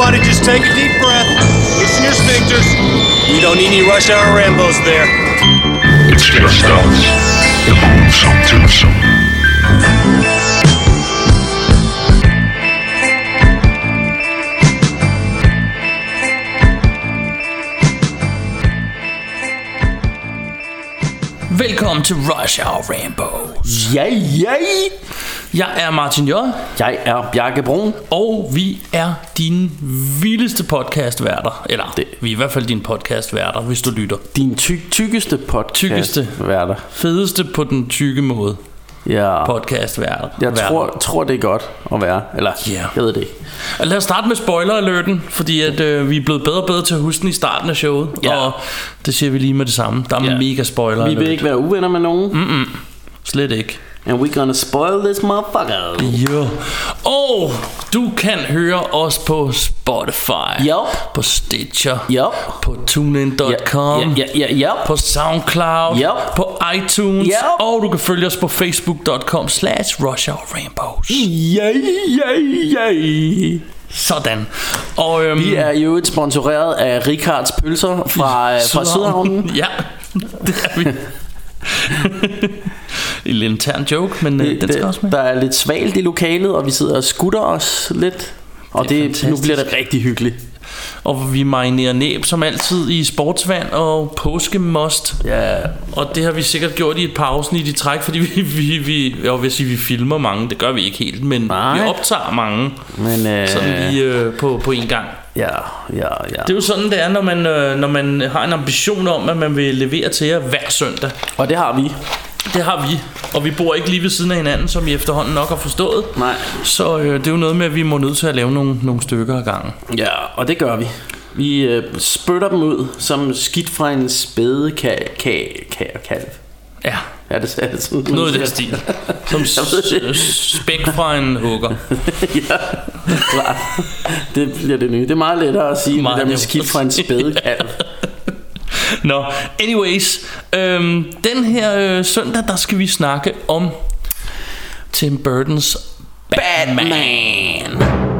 Everybody just take a deep breath. Loosen your sphincters. We don't need any rush hour Rambos there. It's just us. The lonesome twosome. Velkommen til Rush Hour Rainbows. Yay, ja. Jeg er Martin J. Jeg er Bjarke Brun. Og vi er dine vildeste podcastværter. Eller, Det- vi er i hvert fald dine podcastværter, hvis du lytter. Din tyk, tykkeste podcast. Tykkeste. Værter. Fedeste på den tykke måde. Ja. Podcastværter. Jeg tror, tror, det er godt at være. Eller, Ja. jeg ved det ikke. Og Lad os starte med spoiler-alerten, fordi at, øh, vi er blevet bedre og bedre til at huske den i starten af showet. Ja. Og det siger vi lige med det samme. Der er Ja. mega spoiler Vi vil ikke være uvenner med nogen. Mm. Slet ikke. And we're gonna spoil this motherfucker. Jo. Og du kan høre os på Spotify. Jo. På Stitcher. Jo. På TuneIn.com. Ja, ja, ja, ja. På Soundcloud. Ja. På iTunes. Ja. Og du kan følge os på Facebook.com slash Hour Rainbows. Ja, ja, ja. Sådan. Og øhm, Vi er jo et sponsoreret af Ricards Pølser fra, øh, fra Sydhavnen. ja, det er vi. En lille intern joke, men øh, den skal også med. Der er lidt svalt i lokalet, og vi sidder og skutter os lidt. Og Det det, nu bliver det rigtig hyggeligt. Og vi marinerer næb som altid i sportsvand og påskemost. Ja, Og det har vi sikkert gjort i et par afsnit i træk, fordi vi, vi, vi jeg vil sige, vi filmer mange. Det gør vi ikke helt, men Nej. vi optager mange men øh, sådan lige øh, på, på en gang. ja, ja, ja. Det er jo sådan, det er, når man, øh, når man har en ambition om, at man vil levere til jer hver søndag. Og det har vi. Det har vi, og vi bor ikke lige ved siden af hinanden, som I efterhånden nok har forstået. Nej. Så øh, det er jo noget med, at vi må nødt til at lave nogle, nogle stykker ad gangen. Ja, og det gør vi. Vi øh, spytter dem ud som skidt fra en spæde ka, ka, ka, kalv. Ja, Er det, er det sådan, noget i den stil. Som spæk fra en hugger. ja, klart. Det bliver det nye. Det er meget lettere at sige det der med skidt fra en sige. spæde kalv. Nå, anyways. Øhm, den her øh, søndag, der skal vi snakke om Tim Burtons Batman. Batman.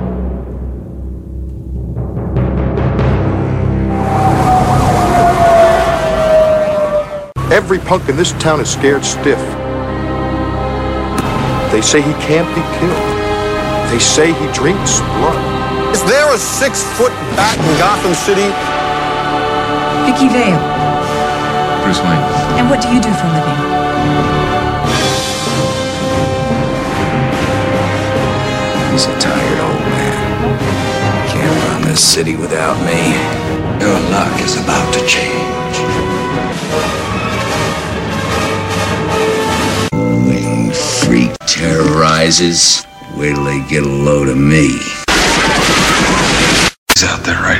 Every punk in this town is scared stiff. They say he can't be killed. They say he drinks blood. Is there a six foot bat in Gotham City? Vicky Vale. Bruce Wayne. And what do you do for a living? He's a tired old man. Can't run this city without me. Your luck is about to change. When freak terrorizes, wait till they get a load of me. He's out there right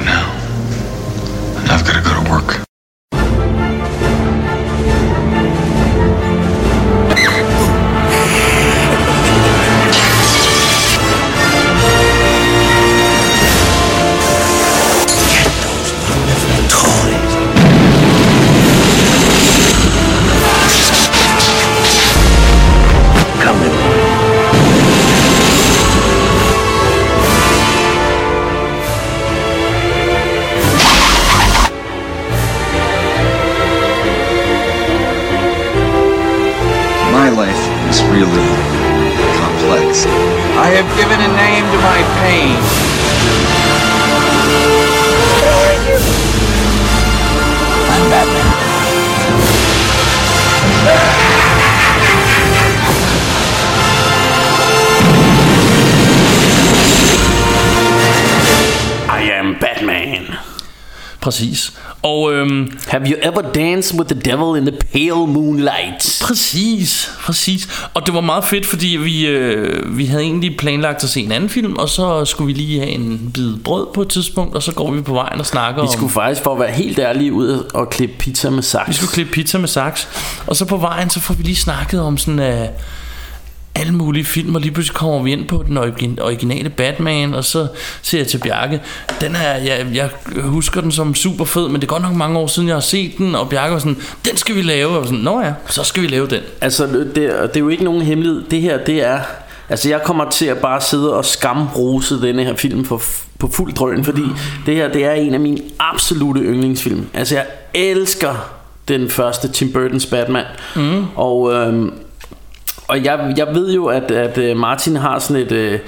ever danced with the devil in the pale moonlight? præcis, præcis. Og det var meget fedt, fordi vi, øh, vi havde egentlig planlagt at se en anden film, og så skulle vi lige have en bid brød på et tidspunkt, og så går vi på vejen og snakker Vi om... skulle faktisk, for at være helt ærlige, ud og klippe pizza med saks. Vi skulle klippe pizza med saks. Og så på vejen, så får vi lige snakket om sådan... Uh, alle mulige film, og lige pludselig kommer vi ind på den origin- originale Batman, og så siger jeg til Bjarke, den er, jeg, jeg husker den som super fed, men det er godt nok mange år siden, jeg har set den, og Bjarke var sådan, den skal vi lave, og jeg var sådan, nå ja, så skal vi lave den. Altså, det, det er jo ikke nogen hemmelighed. Det her, det er Altså jeg kommer til at bare sidde og skamrose denne her film på, på fuld drøn, fordi det her det er en af mine absolute yndlingsfilm. Altså jeg elsker den første Tim Burton's Batman. Mm. Og øhm, og jeg, jeg ved jo, at, at øh, Martin har sådan et, øh,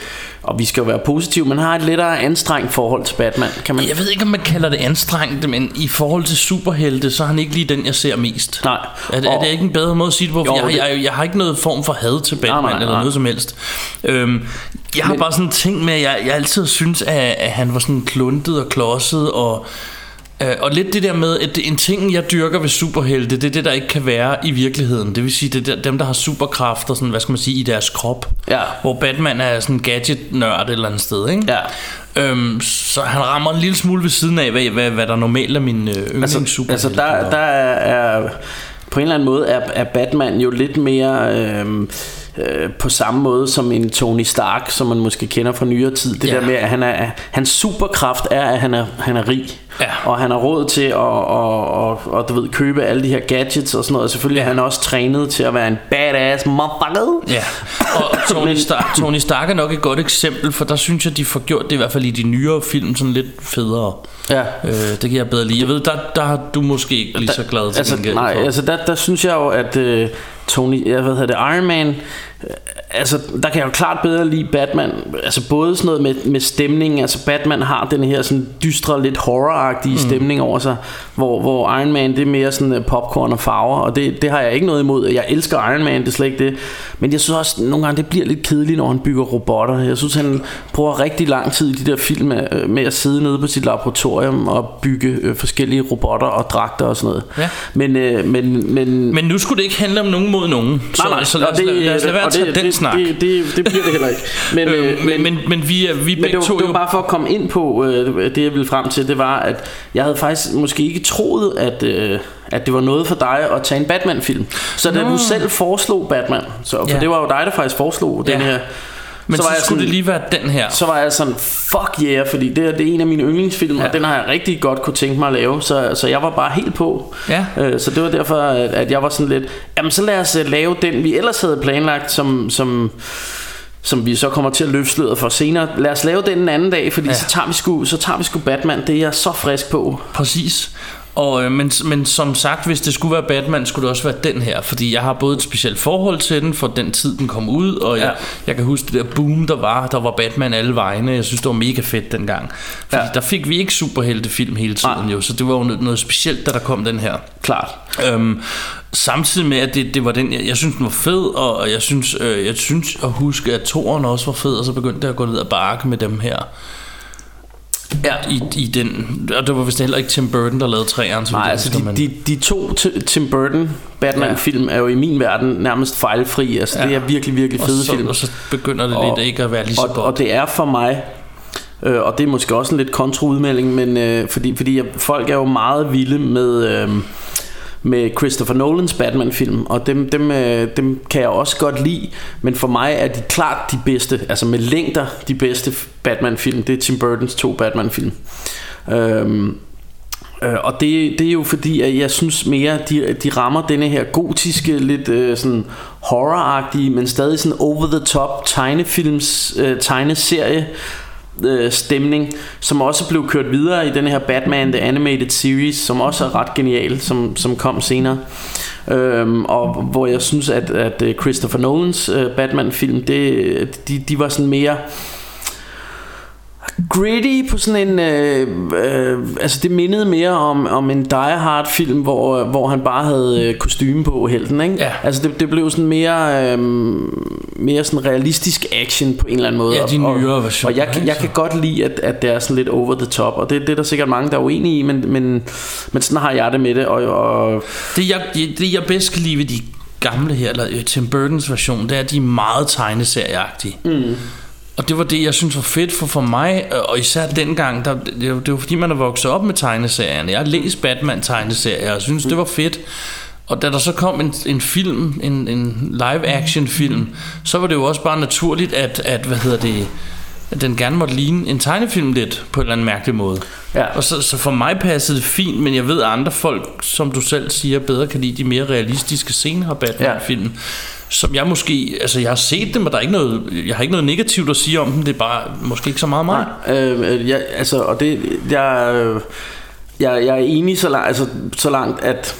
og vi skal jo være positive, men har et lettere anstrengt forhold til Batman. Kan man... Jeg ved ikke, om man kalder det anstrengt, men i forhold til superhelte, så er han ikke lige den, jeg ser mest. Nej. Er, det, Og- er det ikke en bedre måde at sige det på? Jo, jeg, det- jeg, jeg har ikke noget form for had til Batman nej, nej. eller noget som helst. Øhm, jeg har Men- bare sådan en ting med, at jeg, jeg altid synes, at, at han var sådan kluntet og klodset og... Øh, og lidt det der med, at en ting, jeg dyrker ved superhelte, det er det, der ikke kan være i virkeligheden. Det vil sige, det er der- dem, der har superkræfter, sådan, hvad skal man sige, i deres krop. Ja. Hvor Batman er sådan en gadget-nørd et eller andet sted, ikke? Ja. Øhm, så han rammer en lille smule ved siden af, hvad, hvad, hvad der normalt er min øh, yndlings Altså, altså der, der er, er på en eller anden måde er, er Batman jo lidt mere øhm, øh, på samme måde som en Tony Stark, som man måske kender fra nyere tid. Det Ja. der med, at han er, hans superkraft er, at han er, han er rig. Ja. Og han har råd til at og, og, og, du ved, købe alle de her gadgets og sådan noget. Og selvfølgelig er han også trænet til at være en badass motherfucker. Ja, og Tony Stark, Tony Stark er nok et godt eksempel, for der synes jeg, de får gjort det i hvert fald i de nyere film sådan lidt federe. Ja. Øh, det kan jeg bedre lide. Jeg ved, der, der har du måske ikke lige så glad til altså, nej, for. altså der, der synes jeg jo, at øh, Tony, jeg ved det, Iron Man, altså der kan jeg jo klart bedre lide Batman, altså både sådan noget med, med stemningen, altså Batman har den her sådan dystre, lidt horroragtige mm. stemning over sig, hvor, hvor Iron Man det er mere sådan øh, popcorn og farver, og det, det har jeg ikke noget imod. Jeg elsker Iron Man, det er slet ikke det, men jeg synes også, nogle gange det bliver lidt kedeligt, når han bygger robotter. Jeg synes, han bruger rigtig lang tid i de der film med, med at sidde nede på sit laboratorium og bygge øh, forskellige robotter og dragter og sådan noget. Ja. Men, øh, men, men, Men nu skulle det ikke handle om nogen mod nogen. Så, nej, nej, så lad, os, lad, lad os lade være og tage den det, snak. Det, det, det bliver det heller ikke. Men, øh, Øh, men, men, men vi er, vi men det, var, to det var jo... bare for at komme ind på øh, det jeg ville frem til Det var at jeg havde faktisk måske ikke troet At, øh, at det var noget for dig At tage en Batman-film Så da Nå. du selv foreslog Batman så, For Ja. det var jo dig der faktisk foreslog Ja. den her Men så, var så jeg skulle sådan- det lige være den her. så var jeg sådan, fuck yeah, fordi det, det er en af mine yndlingsfilm, ja. Og den har jeg rigtig godt kunne tænke mig at lave, så, så jeg var bare helt på. Ja. Øh, så det var derfor, at, jeg var sådan lidt, jamen så lad os øh, lave den, vi ellers havde planlagt, som, som, som vi så kommer til at løfte sløret for senere. Lad os lave den en anden dag, fordi. Ja. så, tager vi sgu, så tager vi sgu Batman, det er jeg så frisk på. Præcis. Og, øh, men, men som sagt, hvis det skulle være Batman, skulle det også være den her. Fordi jeg har både et specielt forhold til den, for den tid den kom ud, og jeg, Ja. jeg kan huske det der boom, der var. Der var Batman alle vegne. Jeg synes, det var mega fedt dengang. Fordi Ja. der fik vi ikke superheltefilm hele tiden Nej. jo, så det var jo noget, noget specielt, da der kom den her. Klart. Øhm, samtidig med at det, det var den jeg, jeg synes den var fed Og og jeg synes øh, Jeg synes at huske at toren også var fed Og så begyndte det at gå ned ad bakke med dem her Ja, i, i den Og det var vist heller ikke Tim Burton der lavede træerne Nej, altså de, men- de, de to Ti- Tim Burton Batman-film er jo i min verden nærmest fejlfri. Altså Ja. det er virkelig, virkelig og fede så, film. Og så begynder det Og- lidt ikke at være lige så og, godt og det er for mig øh, og det er måske også en lidt kontraudmelding men øh, fordi fordi jeg, folk er jo meget vilde med øh, med Christopher Nolans Batman film og dem dem øh, dem kan jeg også godt lide men for mig er de klart de bedste altså med længder de bedste Batman film det er Tim Burtons to Batman film øhm, Øh, og det, det er jo fordi, at jeg synes mere, de, de rammer denne her gotiske, lidt øh, sådan horroragtige, men stadig sådan over the top tegnefilms, øh, tegneserie øh, stemning, som også blev kørt videre i den her Batman The Animated Series, som også er ret genial, som, som kom senere. Øhm, og hvor jeg synes, at, at øh, Christopher Nolans øh, Batman-film, det, de, de var sådan mere gritty på sådan en øh, øh, altså det mindede mere om, om en Die Hard film hvor, hvor han bare havde øh, kostume på helten ikke? Ja. altså det, det blev sådan mere øh, mere sådan realistisk action på en eller anden måde Ja, de nyere og, versioner, og jeg, kan- jeg kan godt lide at, at det er sådan lidt over the top og det, det er der sikkert mange der er uenige i men, men, men sådan har jeg det med det og, og det, jeg, det jeg bedst kan lide ved de gamle her Eller øh, Tim Burtons version Det er at de er meget tegneserieagtige mm. Og det var det jeg synes var fedt For for mig øh, Og især dengang der, det, det, var- det var fordi man er vokset op med tegneserierne Jeg har læst Batman tegneserier Og synes det var fedt og da der så kom en, en film, en, en live action film, så var det jo også bare naturligt, at, at hvad hedder det, at den gerne måtte ligne en tegnefilm lidt, på en eller anden mærkelig måde. Ja. Og så, så for mig passede det fint, men jeg ved, at andre folk, som du selv siger, bedre kan lide de mere realistiske senere Batman-film. Som jeg måske, altså jeg har set dem, og der er ikke noget, jeg har ikke noget negativt at sige om dem, det er bare måske ikke så meget mig. Nej, øh, jeg, altså, og det, jeg, øh, jeg, jeg er enig så langt, altså, så langt, at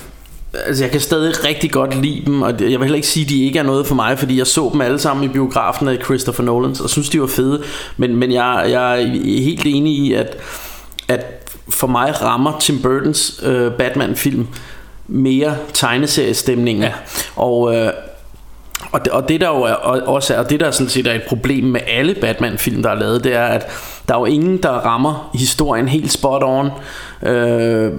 Altså jeg kan stadig rigtig godt lide dem Og jeg vil heller ikke sige at de ikke er noget for mig Fordi jeg så dem alle sammen i biografen af Christopher Nolan Og synes de var fede Men, men jeg, jeg er helt enig i at, at for mig rammer Tim Burtons øh, Batman film Mere tegneseriestemningen ja. Og øh, og det, og det der jo er, også er, og det der sådan set er et problem med alle Batman-film, der er lavet, det er, at der er jo ingen, der rammer historien helt spot on. Øh,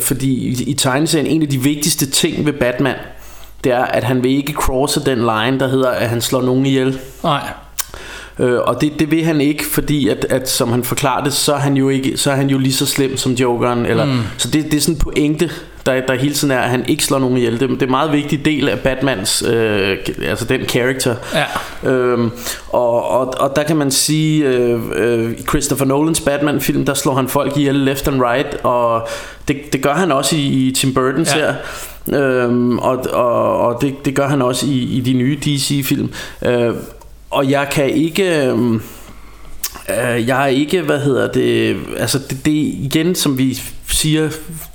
fordi i, i tegneserien, en af de vigtigste ting ved Batman, det er, at han vil ikke crosse den line, der hedder, at han slår nogen ihjel. Nej. Øh, og det, det vil han ikke, fordi at, at som han forklarer det, så er han jo ikke, så er han jo lige så slem som Jokeren. Eller, mm. Så det, det er sådan en pointe, der, der hele tiden er, at han ikke slår nogen ihjel. Det, det er en meget vigtig del af Batmans, øh, altså den character. Ja. Øhm, og, og, og der kan man sige, øh, øh, i Christopher Nolans Batman-film, der slår han folk ihjel left and right, og det, det gør han også i, i Tim Burton's ja. her. Øhm, og og, og det, det gør han også i, i de nye DC-film. Øh, og jeg kan ikke... Øh, Øh, jeg er ikke, hvad hedder det, altså det, det igen, som vi siger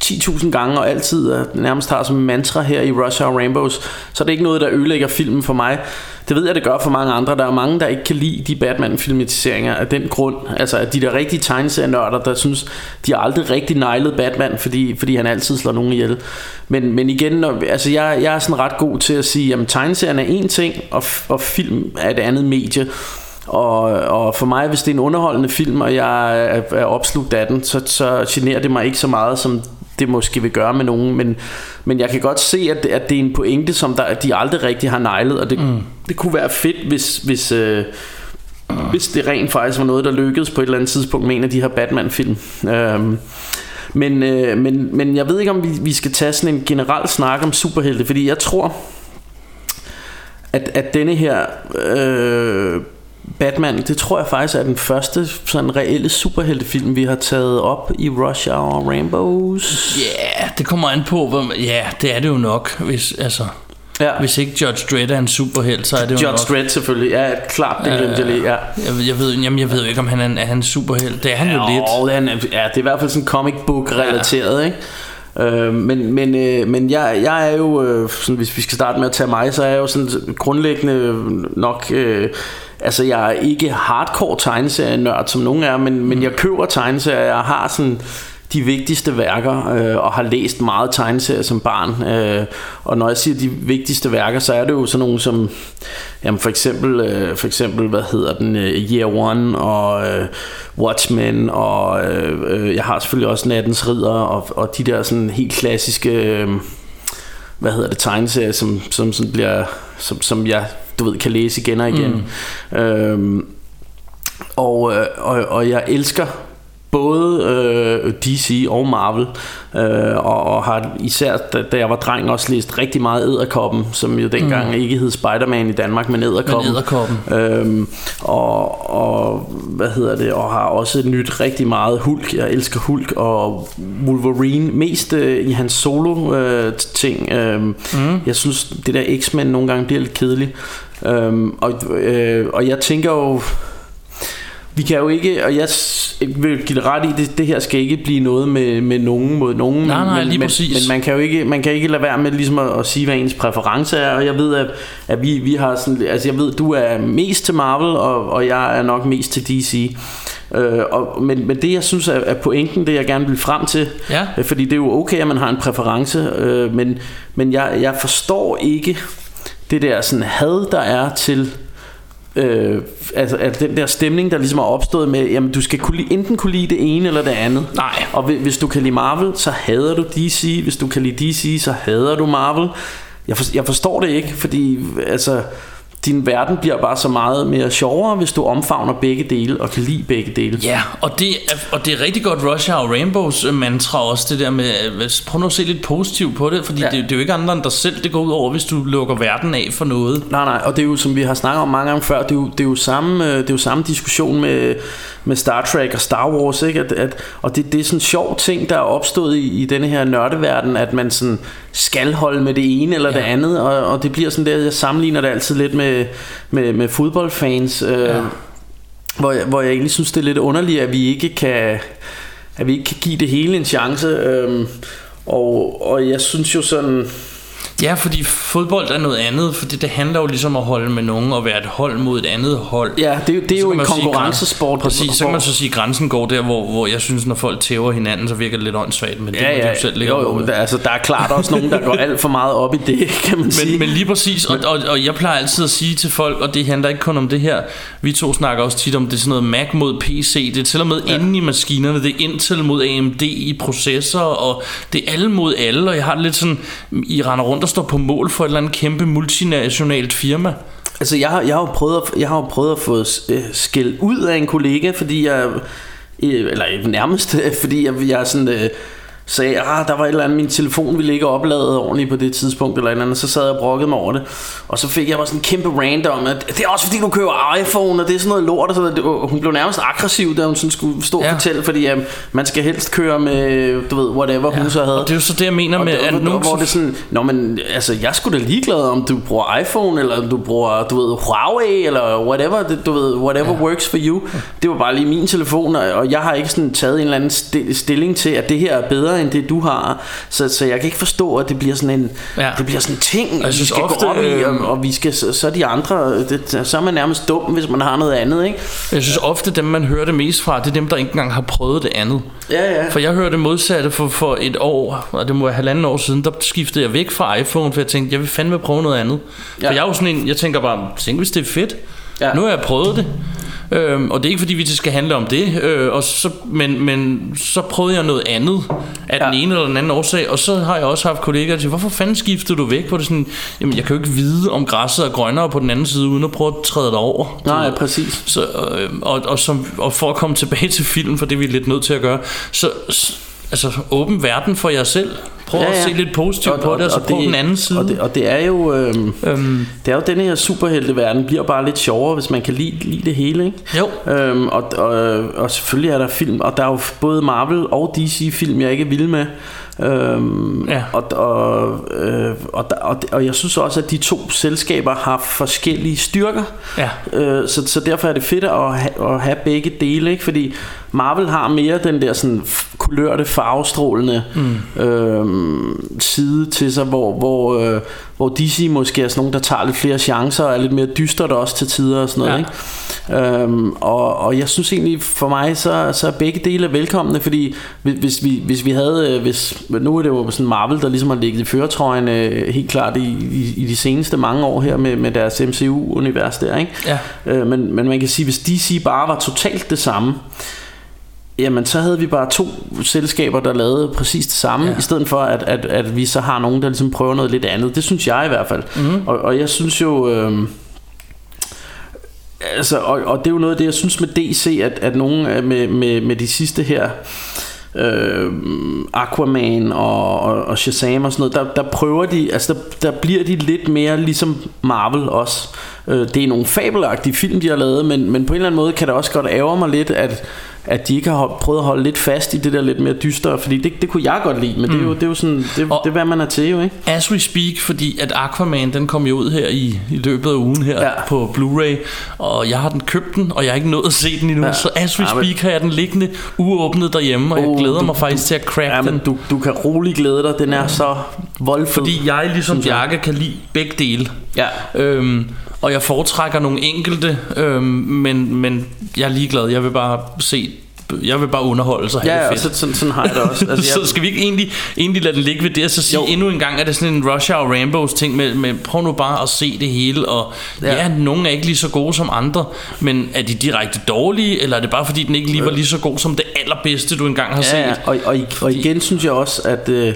10.000 gange og altid er, nærmest har som mantra her i Russia og Rainbows, så er det ikke noget, der ødelægger filmen for mig. Det ved jeg, det gør for mange andre. Der er mange, der ikke kan lide de Batman-filmatiseringer af den grund. Altså at de der rigtige tegneserienørder, der synes, de har aldrig rigtig nejlet Batman, fordi, fordi han altid slår nogen ihjel. Men, men igen, når, altså jeg, jeg er sådan ret god til at sige, at tegneserien er en ting, og, og film er et andet medie. Og, og for mig, hvis det er en underholdende film, og jeg er, er opslugt af den, så, så generer det mig ikke så meget, som det måske vil gøre med nogen. Men, men jeg kan godt se, at, at det er en pointe, som der, de aldrig rigtig har nejlet. Og det, mm. det kunne være fedt, hvis... hvis øh, hvis det rent faktisk var noget, der lykkedes på et eller andet tidspunkt med en af de her Batman-film. Øhm, men, øh, men, men jeg ved ikke, om vi, vi skal tage sådan en generel snak om superhelte, fordi jeg tror, at, at denne her øh, Batman, det tror jeg faktisk er den første sådan reelle superheltefilm, vi har taget op i Rush Hour Rainbows. Ja, yeah, det kommer an på, hvor, ja, det er det jo nok, hvis, altså, ja. hvis ikke Judge Dredd er en superhelt, så er det Judge jo nok. Dredd selvfølgelig, ja, klart, det glemte jeg lige, ja. Jeg, jeg, ved, jamen, jeg ved jo ikke, om han er en, er han en superhelt, det er han jo ja, lidt. Han, ja, det er i hvert fald sådan comic book relateret, ja. ikke? Øh, men men, øh, men jeg, jeg er jo, øh, sådan, hvis vi skal starte med at tage mig, så er jeg jo sådan grundlæggende nok... Øh, Altså jeg er ikke hardcore tegneserienørd som nogen er Men, men jeg køber tegneserier. Jeg har sådan de vigtigste værker øh, Og har læst meget tegneserier som barn. Øh, Og når jeg siger de vigtigste værker Så er det jo sådan nogle som Jamen for eksempel øh, For eksempel hvad hedder den øh, Year One Og øh, Watchmen Og øh, øh jeg har selvfølgelig også Nattens Ridder Og, og de der sådan helt klassiske øh, Hvad hedder det tegneserier Som, som som, bliver som, som jeg du ved, kan læse igen og igen. Mm. Øhm, og, øh, og, og jeg elsker både øh, DC og Marvel øh, og, og har især da, da jeg var dreng også læst rigtig meget Æderkoppen som jo dengang mm. ikke hed Spider-Man i Danmark men Æderkoppen, men Æderkoppen. Øhm, og, og hvad hedder det og har også nyt rigtig meget Hulk jeg elsker Hulk og Wolverine mest øh, i hans solo øh, ting øh, mm. jeg synes det der X-Men nogle gange bliver lidt kedeligt Øhm, og, øh, og jeg tænker jo vi kan jo ikke, og jeg vil give det ret i, det, det her skal ikke blive noget med, med nogen mod nogen. Nej, nej, lige men, præcis. Men, men man kan jo ikke, man kan ikke lade være med ligesom at, at sige, hvad ens præference er, og jeg ved, at, at vi, vi har sådan, altså jeg ved, du er mest til Marvel, og, og jeg er nok mest til DC. Øh, og, men, men det jeg synes er, er pointen Det jeg gerne vil frem til ja. øh, Fordi det er jo okay at man har en præference øh, Men, men jeg, jeg forstår ikke det der sådan had, der er til øh, altså, altså den der stemning, der ligesom er opstået med, jamen du skal kunne, enten kunne lide det ene eller det andet. Nej. Og hvis du kan lide Marvel, så hader du DC. Hvis du kan lide DC, så hader du Marvel. Jeg, for, jeg forstår det ikke, fordi altså din verden bliver bare så meget mere sjovere, hvis du omfavner begge dele og kan lide begge dele. Ja, og det, er, og det er rigtig godt Rush Hour Rainbows øh, mantra også, det der med, øh, prøv nu at se lidt positivt på det, fordi ja. det, det er jo ikke andre end dig selv, det går ud over, hvis du lukker verden af for noget. Nej, nej, og det er jo, som vi har snakket om mange gange før, det er jo, det er jo, samme, øh, det er jo samme diskussion med, med Star Trek og Star Wars, ikke? At, at, og det, det er sådan en sjov ting, der er opstået i, i denne her nørdeverden, at man sådan skal holde med det ene eller ja. det andet, og, og det bliver sådan der, jeg sammenligner det altid lidt med, med, med fodboldfans, øh, ja. hvor, jeg, hvor jeg egentlig synes, det er lidt underligt, at vi ikke kan, at vi ikke kan give det hele en chance, øh, og, og jeg synes jo sådan Ja, fordi fodbold er noget andet, fordi det handler jo ligesom om at holde med nogen og være et hold mod et andet hold. Ja, det, det er jo en konkurrencesport. Præcis, så kan man så sige, at grænsen går der, hvor, hvor jeg synes, når folk tæver hinanden, så virker det lidt åndssvagt, men det ja, ja, jo selv jo, jo, der, altså, der er klart også nogen, der går alt for meget op i det, kan man men, sige. Men lige præcis, og, og, og jeg plejer altid at sige til folk, og det handler ikke kun om det her, vi to snakker også tit om, det er sådan noget Mac mod PC, det er til og med ja. inde i maskinerne, det er Intel mod AMD i processor, og det er alle mod alle, og jeg har det lidt sådan, I render rundt der står på mål for et eller andet kæmpe multinationalt firma? Altså jeg har, jeg har jo prøvet at, jeg har jo prøvet at få øh, skæld ud af en kollega, fordi jeg øh, eller nærmest fordi jeg, jeg er sådan øh, sagde, ah, der var et eller andet, min telefon ville ikke oplade ordentligt på det tidspunkt, eller et eller andet, så sad jeg og brokkede mig over det. Og så fik jeg bare sådan en kæmpe rant om, at det er også fordi, du køber iPhone, og det er sådan noget lort, og så det, hun blev nærmest aggressiv, da hun sådan skulle stå ja. og fortælle, fordi ja, man skal helst køre med, du ved, whatever ja. hun så havde. Og det er jo så det, jeg mener og med, at nu... Hvor det sådan, nå men, altså, jeg skulle da ligeglad, om du bruger iPhone, eller om du bruger, du ved, Huawei, eller whatever, det, du ved, whatever ja. works for you. Det var bare lige min telefon, og jeg har ikke sådan taget en eller anden stilling til, at det her er bedre, end det du har så, så jeg kan ikke forstå at det bliver sådan en ja. Det bliver sådan en ting jeg synes, Vi skal ofte, gå op i og, og vi skal, så, så de andre det, Så er man nærmest dum hvis man har noget andet ikke? Jeg synes ofte dem man hører det mest fra Det er dem der ikke engang har prøvet det andet ja, ja. For jeg hørte det modsatte for, for et år Og det må være halvanden år siden Der skiftede jeg væk fra iPhone For jeg tænkte jeg vil fandme prøve noget andet ja. For jeg er jo sådan en Jeg tænker bare Tænk hvis det er fedt ja. Nu har jeg prøvet det Øhm, og det er ikke fordi vi skal handle om det øh, og så, men, men så prøvede jeg noget andet Af ja. den ene eller den anden årsag Og så har jeg også haft kollegaer siger Hvorfor fanden skiftede du væk? På det sådan Jamen jeg kan jo ikke vide om græsset er grønnere på den anden side Uden at prøve at træde det over. Nej præcis. Så, øh, og, og, som, og for at komme tilbage til filmen For det er vi lidt nødt til at gøre Så altså åben verden for jer selv Prøv ja, ja. at se lidt positivt og, på det Og så prøv den anden side og det, og det er jo øhm, øhm. Det er jo denne her superhelteverden Bliver bare lidt sjovere Hvis man kan lide, lide det hele ikke? Jo øhm, og, og, og selvfølgelig er der film Og der er jo både Marvel og DC film Jeg ikke er vild med Øhm, ja. og, og, øh, og, og, og jeg synes også at de to selskaber har forskellige styrker ja. øh, så, så derfor er det fedt at have, at have begge dele ikke? fordi Marvel har mere den der sådan kulørte farvestrålende mm. øh, side til sig hvor, hvor, øh, hvor DC måske er sådan nogen der tager lidt flere chancer og er lidt mere dystert også til tider og sådan noget ja. ikke? Øhm, og, og jeg synes egentlig for mig så, så er begge dele velkomne fordi hvis, vi, hvis vi havde øh, hvis, nu er det jo sådan Marvel der ligesom har ligget i føretrøjen øh, helt klart i, i, i de seneste mange år her med, med deres MCU-univers der ikke? Ja. Øh, men, men man kan sige hvis DC bare var totalt det samme Jamen så havde vi bare to selskaber der lavede præcis det samme ja. I stedet for at, at, at vi så har nogen der ligesom prøver noget lidt andet Det synes jeg i hvert fald mm. og, og jeg synes jo øh, Altså og, og det er jo noget af det jeg synes med DC At, at nogen med, med, med de sidste her øh, Aquaman og, og, og Shazam og sådan noget, der, der prøver de, altså der, der bliver de lidt mere ligesom Marvel også. Øh, det er nogle fabelagtige film, de har lavet, men, men på en eller anden måde kan det også godt ærge mig lidt, at, at de ikke har prøvet at holde lidt fast i det der lidt mere dystre, fordi det, det kunne jeg godt lide, men mm. det, er jo, det er jo sådan, det, det er hvad man er til jo, ikke? As we speak, fordi at Aquaman, den kom jo ud her i, i løbet af ugen her ja. på Blu-ray, og jeg har den købt den, og jeg har ikke nået at se den endnu, ja. så as we ja, speak har jeg den liggende uåbnet derhjemme, og oh, jeg glæder du, mig faktisk til at crack ja, den. Du, du kan roligt glæde dig, den er ja. så voldfed. Fordi jeg ligesom Bjarke kan lide begge dele. Ja. Øhm, og jeg foretrækker nogle enkelte, øhm, men, men jeg er ligeglad. Jeg vil bare se jeg vil bare underholde så ja, det fedt. Ja, sådan, sådan har jeg det også. Altså, så skal vi ikke egentlig, egentlig lade den ligge ved det, og så sige jo. endnu en gang, at det er sådan en Rush Hour Rambos ting med, med, prøv nu bare at se det hele, og ja. ja, nogle er ikke lige så gode som andre, men er de direkte dårlige, eller er det bare fordi, den ikke lige var lige så god som det allerbedste, du engang har ja, set? Ja, og, og, og igen synes jeg også, at... Øh,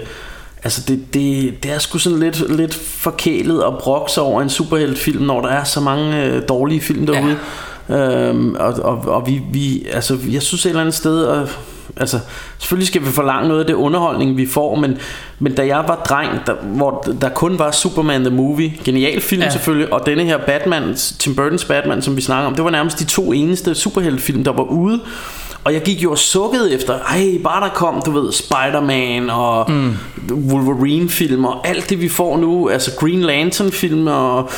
Altså det, det, det er sgu sådan lidt, lidt forkælet og brokse over en superheltfilm, når der er så mange øh, dårlige film derude. Ja. Øhm, og og, og vi, vi, altså, jeg synes et eller andet sted, og, altså, selvfølgelig skal vi forlange noget af det underholdning, vi får, men, men da jeg var dreng, der, hvor der kun var Superman the Movie, genial film ja. selvfølgelig, og denne her Batman, Tim Burton's Batman, som vi snakker om, det var nærmest de to eneste superheltfilm, der var ude. Og jeg gik jo og sukkede efter Ej bare der kom du ved Spider-Man Og mm. Wolverine film Og alt det vi får nu Altså Green Lantern film Og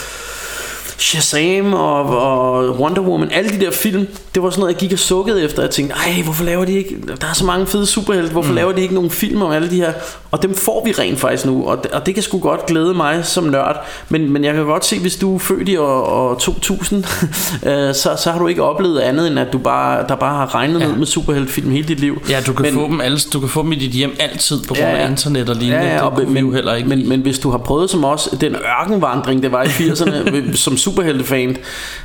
Shazam og, og Wonder Woman Alle de der film Det var sådan noget jeg gik og sukkede efter Jeg tænkte ej hvorfor laver de ikke Der er så mange fede superhelte Hvorfor mm. laver de ikke nogen film om alle de her? Og dem får vi rent faktisk nu Og det, og det kan sgu godt glæde mig som nørd. Men, men jeg kan godt se Hvis du er født i år, år 2000 øh, så, så har du ikke oplevet andet End at du bare, der bare har regnet ja. ned med superheltefilm Hele dit liv. Ja, du kan, men, få dem alle, du kan få dem i dit hjem altid På grund ja, af internet og lignende. ja, ja, og, men, jo heller ikke men, men hvis du har prøvet som os Den ørkenvandring det var i 80'erne Som superheltefan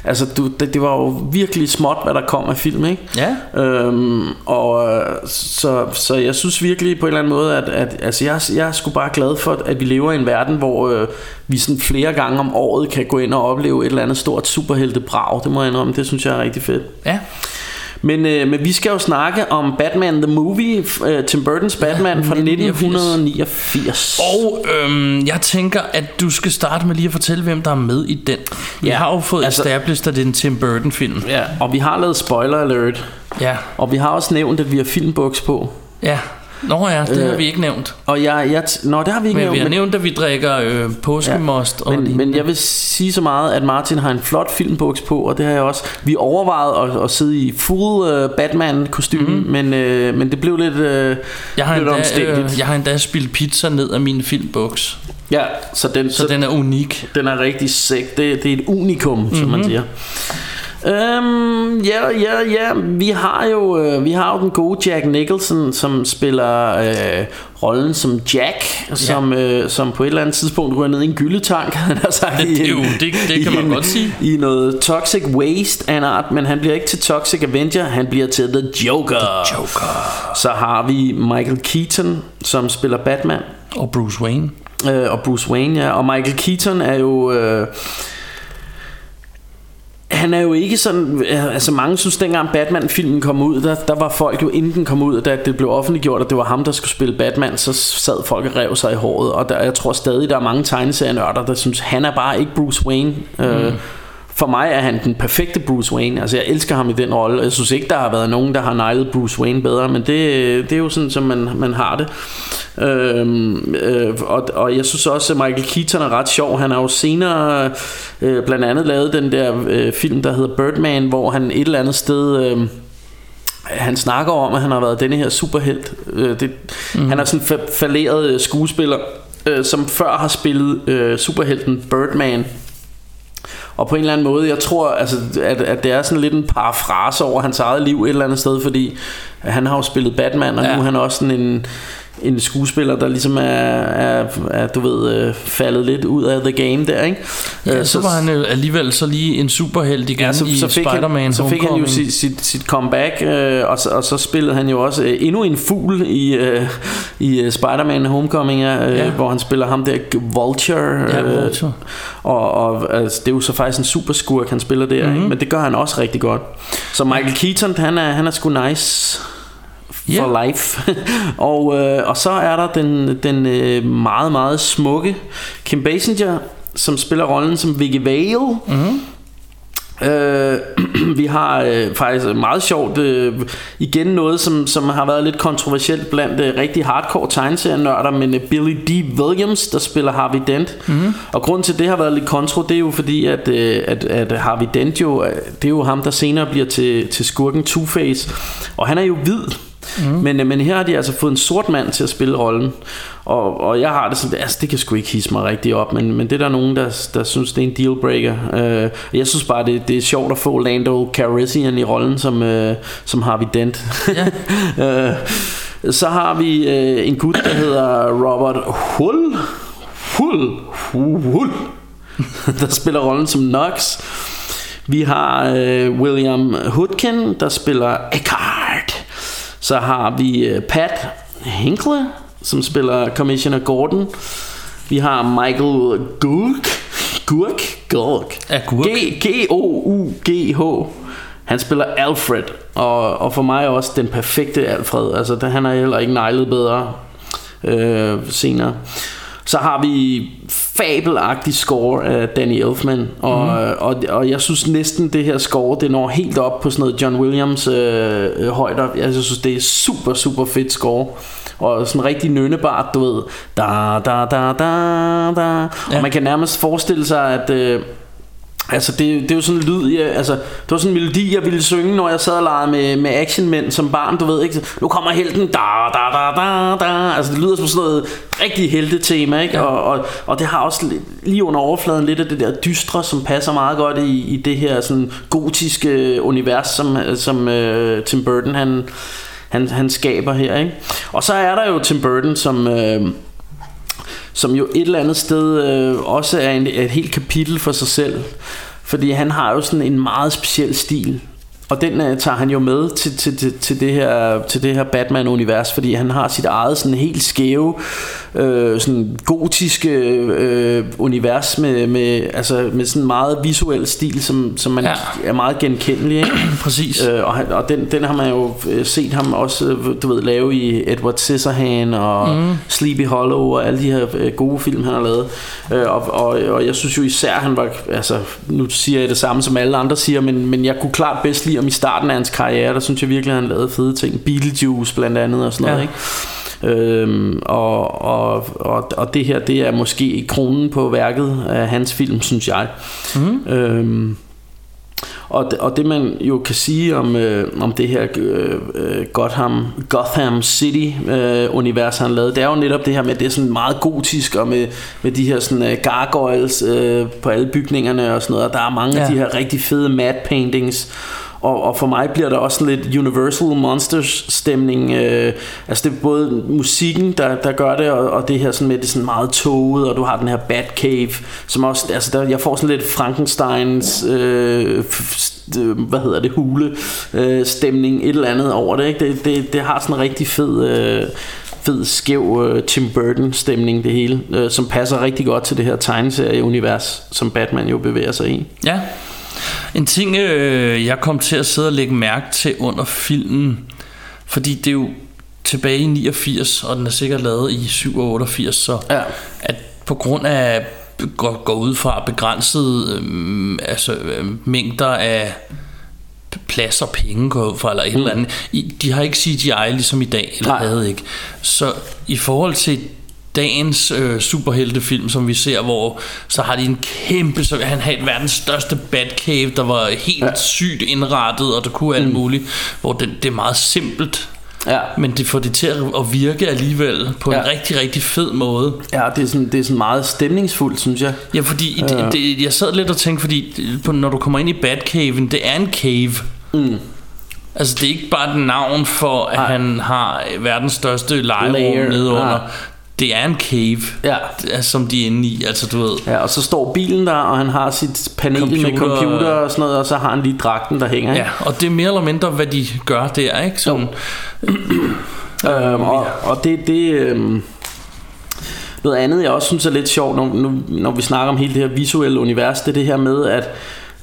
Altså du, det, det var jo virkelig småt Hvad der kom af film ikke? Ja. Øhm, og øh, så, så jeg synes virkelig på en eller anden måde At, at altså jeg, jeg er sgu bare glad for At vi lever i en verden Hvor øh, vi sådan flere gange om året Kan gå ind og opleve et eller andet stort superheltebrag Det må jeg indrømme Det synes jeg er rigtig fedt Ja men, øh, men vi skal jo snakke om Batman The Movie øh, Tim Burton's Batman ja, fra 1989 Og øhm, jeg tænker at du skal starte med lige at fortælle Hvem der er med i den. Vi Ja, har jo fået altså- established at det er en Tim Burton film. Ja, og vi har lavet spoiler alert. Ja, Og vi har også nævnt at vi har filmbuks på. Ja Nå ja, det har Øh, vi ikke nævnt Og jeg, jeg Nå det har vi ikke Men vi har nævnt nævnt at vi drikker øh, påskemost og men, lignende. men jeg vil sige så meget At Martin har en flot filmbuks på Og det har jeg også Vi overvejede at, at sidde i full uh, Batman kostume mm-hmm. men, uh, men det blev lidt Mhm. jeg har, lidt endda, øh, jeg har endda spildt pizza ned af min filmboks Ja så den, Så den er unik Den er rigtig sæk det, det er et unikum mm-hmm. Som man siger Øhm, ja, ja, ja, vi har jo øh, vi har jo den gode Jack Nicholson som spiller øh, rollen som Jack, som øh, som på et eller andet tidspunkt ryger ned i en gyldetank, han har sagt Det- i det en- jo- det- det kan man en- godt sige. i noget toxic waste af en art, men han bliver ikke til Toxic Avenger, han bliver til The Joker. The Joker Så har vi Michael Keaton som spiller Batman. Og Bruce Wayne Øh, og Bruce Wayne, ja. Og Michael Keaton er jo... Øh, han er jo ikke sådan øh, Altså mange synes dengang Batman-filmen kom ud der, der var folk jo inden den kom ud Da det blev offentliggjort at det var ham der skulle spille Batman Så sad folk og rev sig i håret. Og der, jeg tror stadig der er mange tegneserienørder Der synes han er bare ikke Bruce Wayne. Øh, mm. For mig er han den perfekte Bruce Wayne. Altså jeg elsker ham i den rolle Jeg synes ikke der har været nogen der har neglet Bruce Wayne bedre Men det, det er jo sådan som man, man har det. Øhm, øh, og, og jeg synes også at Michael Keaton er ret sjov. Han har jo senere øh, blandt andet lavet den der øh, film der hedder Birdman Hvor han et eller andet sted øh, han snakker om at han har været denne her superhelt. Øh, det, mm. Han er sådan fa- falderet øh, skuespiller øh, Som før har spillet øh, superhelten Birdman og på en eller anden måde, jeg tror, altså, at, at det er sådan lidt en parafrase over hans eget liv et eller andet sted, fordi han har jo spillet Batman, og ja. Nu er han også sådan en, en skuespiller, der ligesom er, er, er du ved, øh, faldet lidt ud af the game der, ikke? Ja, Øh, så var han jo alligevel så lige en superhelt igen Ja, så, i så, fik Spider-Man han, så fik han jo sit, sit, sit comeback øh, og, så, og så spillede han jo også øh, endnu en fugl i, øh, i øh, Spider-Man Homecoming øh, Ja. Hvor han spiller ham der Vulture, Ja, Vulture. Og, og altså, det er jo så faktisk en super skurk han spiller der Mhm. mm-hmm. Men det gør han også rigtig godt Så Michael Keaton han er, han er sgu nice Ja. for life og, øh, og så er der den, den øh, meget meget smukke Kim Basinger Som spiller rollen som Vicky Vale Mhm. Øh, vi har øh, faktisk meget sjovt øh, igen noget som, som har været lidt kontroversielt blandt øh, rigtig hardcore tegneserienørder men øh, Billy D. Williams der spiller Harvey Dent mm. og grund til det har været lidt kontro det er jo fordi at, øh, at, at Harvey Dent jo øh, det er jo ham der senere bliver til, til skurken Two-Face og han er jo hvid Mm. Men, men her har de altså fået en sort mand til at spille rollen. Og, og jeg har det sådan altså, Det kan sgu ikke hisse mig rigtig op Men, men det er der nogen der, der synes det er en dealbreaker. Øh, Jeg synes bare det, det er sjovt at få Lando Calrissian i rollen Som, øh, som Harvey Dent. Ja. øh, Så har vi øh, en gut der hedder Robert Hull. Hull. Hull. Der spiller rollen som Knox. Vi har øh, William Hutkin, der spiller Eckhart. Så har vi øh, Pat Hinkle, som spiller Commissioner Gordon. Vi har Michael Gurk. Gurk? Gurk. G-O-U-G-H. Han spiller Alfred, og, og for mig også den perfekte Alfred. Altså, han er heller ikke nejlet bedre øh, senere. Så har vi fabelagtig score af Danny Elfman og, mm. og, og jeg synes næsten det her score det når helt op på sådan noget John Williams øh, øh, højder. Jeg synes det er super super fedt score og sådan rigtig nønnebart, du ved. Da da da da da. Ja. Og man kan nærmest forestille sig at øh, Altså det, det er jo sådan en lyd jeg, Altså det var sådan en melodi jeg ville synge Når jeg sad og legede med, med actionmænd Som barn du ved ikke Nu kommer helten da da da da da Altså det lyder som sådan noget Rigtig heltetema ikke ja. og, og, og det har også Lige under overfladen lidt af det der dystre Som passer meget godt i, i det her sådan Gotiske univers Som, som uh, Tim Burton han, han, han skaber her ikke? Og så er der jo Tim Burton Som uh, som jo et eller andet sted øh, også er en, et helt kapitel for sig selv. Fordi han har jo sådan en meget speciel stil. Og den uh, tager han jo med til, til, til, til, det her, til det her Batman-univers, fordi han har sit eget sådan helt skæve, øh, sådan gotiske øh, univers med, med, altså med sådan meget visuel stil, som, som man ja. er meget genkendelig. Ikke? Præcis. Øh, og han, og den, den har man jo øh, set ham også, øh, du ved, lave i Edward Scissorhand og mm. Sleepy Hollow og alle de her øh, gode film, han har lavet. Øh, og, og, og jeg synes jo især, han var, altså nu siger jeg det samme som alle andre siger, men, men jeg kunne klart bedst lide om i starten af hans karriere, der synes jeg virkelig, at han lavede fede ting. Beetlejuice blandt andet og sådan noget, ja. ikke? Øhm, og, og, og, og det her det er måske kronen på værket af hans film synes jeg mm. øhm, og, det, og det man jo kan sige om, øh, om det her øh, Gotham, Gotham City øh, univers han lavede, det er jo netop det her med, at det er sådan meget gotisk, og med, med de her sådan, øh, gargoyles øh, på alle bygningerne og sådan noget, og der er mange ja. af de her rigtig fede matte paintings, og, og for mig bliver der også lidt Universal Monsters stemning øh, Altså det er både musikken der, der gør det Og, og det her sådan med det sådan meget toget Og du har den her Batcave Som også, altså der, jeg får sådan lidt Frankensteins øh, øh, Hvad hedder det, hule øh, Stemning, et eller andet over det, ikke? Det, det, det har sådan en rigtig fed øh, fed, skæv uh, Tim Burton stemning det hele, uh, som passer rigtig godt til det her tegneserie-univers, som Batman jo bevæger sig i. Ja, en ting, øh, jeg kom til at sidde og lægge mærke til under filmen, fordi det er jo tilbage i 89, og den er sikkert lavet i 87, så ja. at på grund af går, går ud fra begrænsede øh, altså, øh, mængder af plads og penge går ud fra, eller et mm. eller andet. I, de har ikke CGI ligesom i dag, eller Nej. havde ikke. Så i forhold til dagens øh, superheltefilm, som vi ser, hvor så har de en kæmpe, så han har verdens største Batcave, der var helt ja. sygt indrettet, og der kunne alt mm. muligt, hvor det, det er meget simpelt. Ja. Men det får det til at virke alligevel på ja. en rigtig, rigtig fed måde. Ja, det er sådan, det er sådan meget stemningsfuldt, synes jeg. Ja, fordi ja. Det, det, jeg sad lidt og tænkte, fordi når du kommer ind i Batcaven, det er en cave. Mm. Altså det er ikke bare et navn for at Nej. han har verdens største lejerum nede under det er en cave, ja. som de er inde i, altså du ved. Ja, og så står bilen der, og han har sit panel computer, med computer og sådan noget, og så har han lige dragten, der hænger. Ikke? Ja, og det er mere eller mindre, hvad de gør der, ikke? Sådan, øhm, og, og det, det øhm, noget andet, jeg også synes er lidt sjovt, når, når, når vi snakker om hele det her visuelle univers, det er det her med, at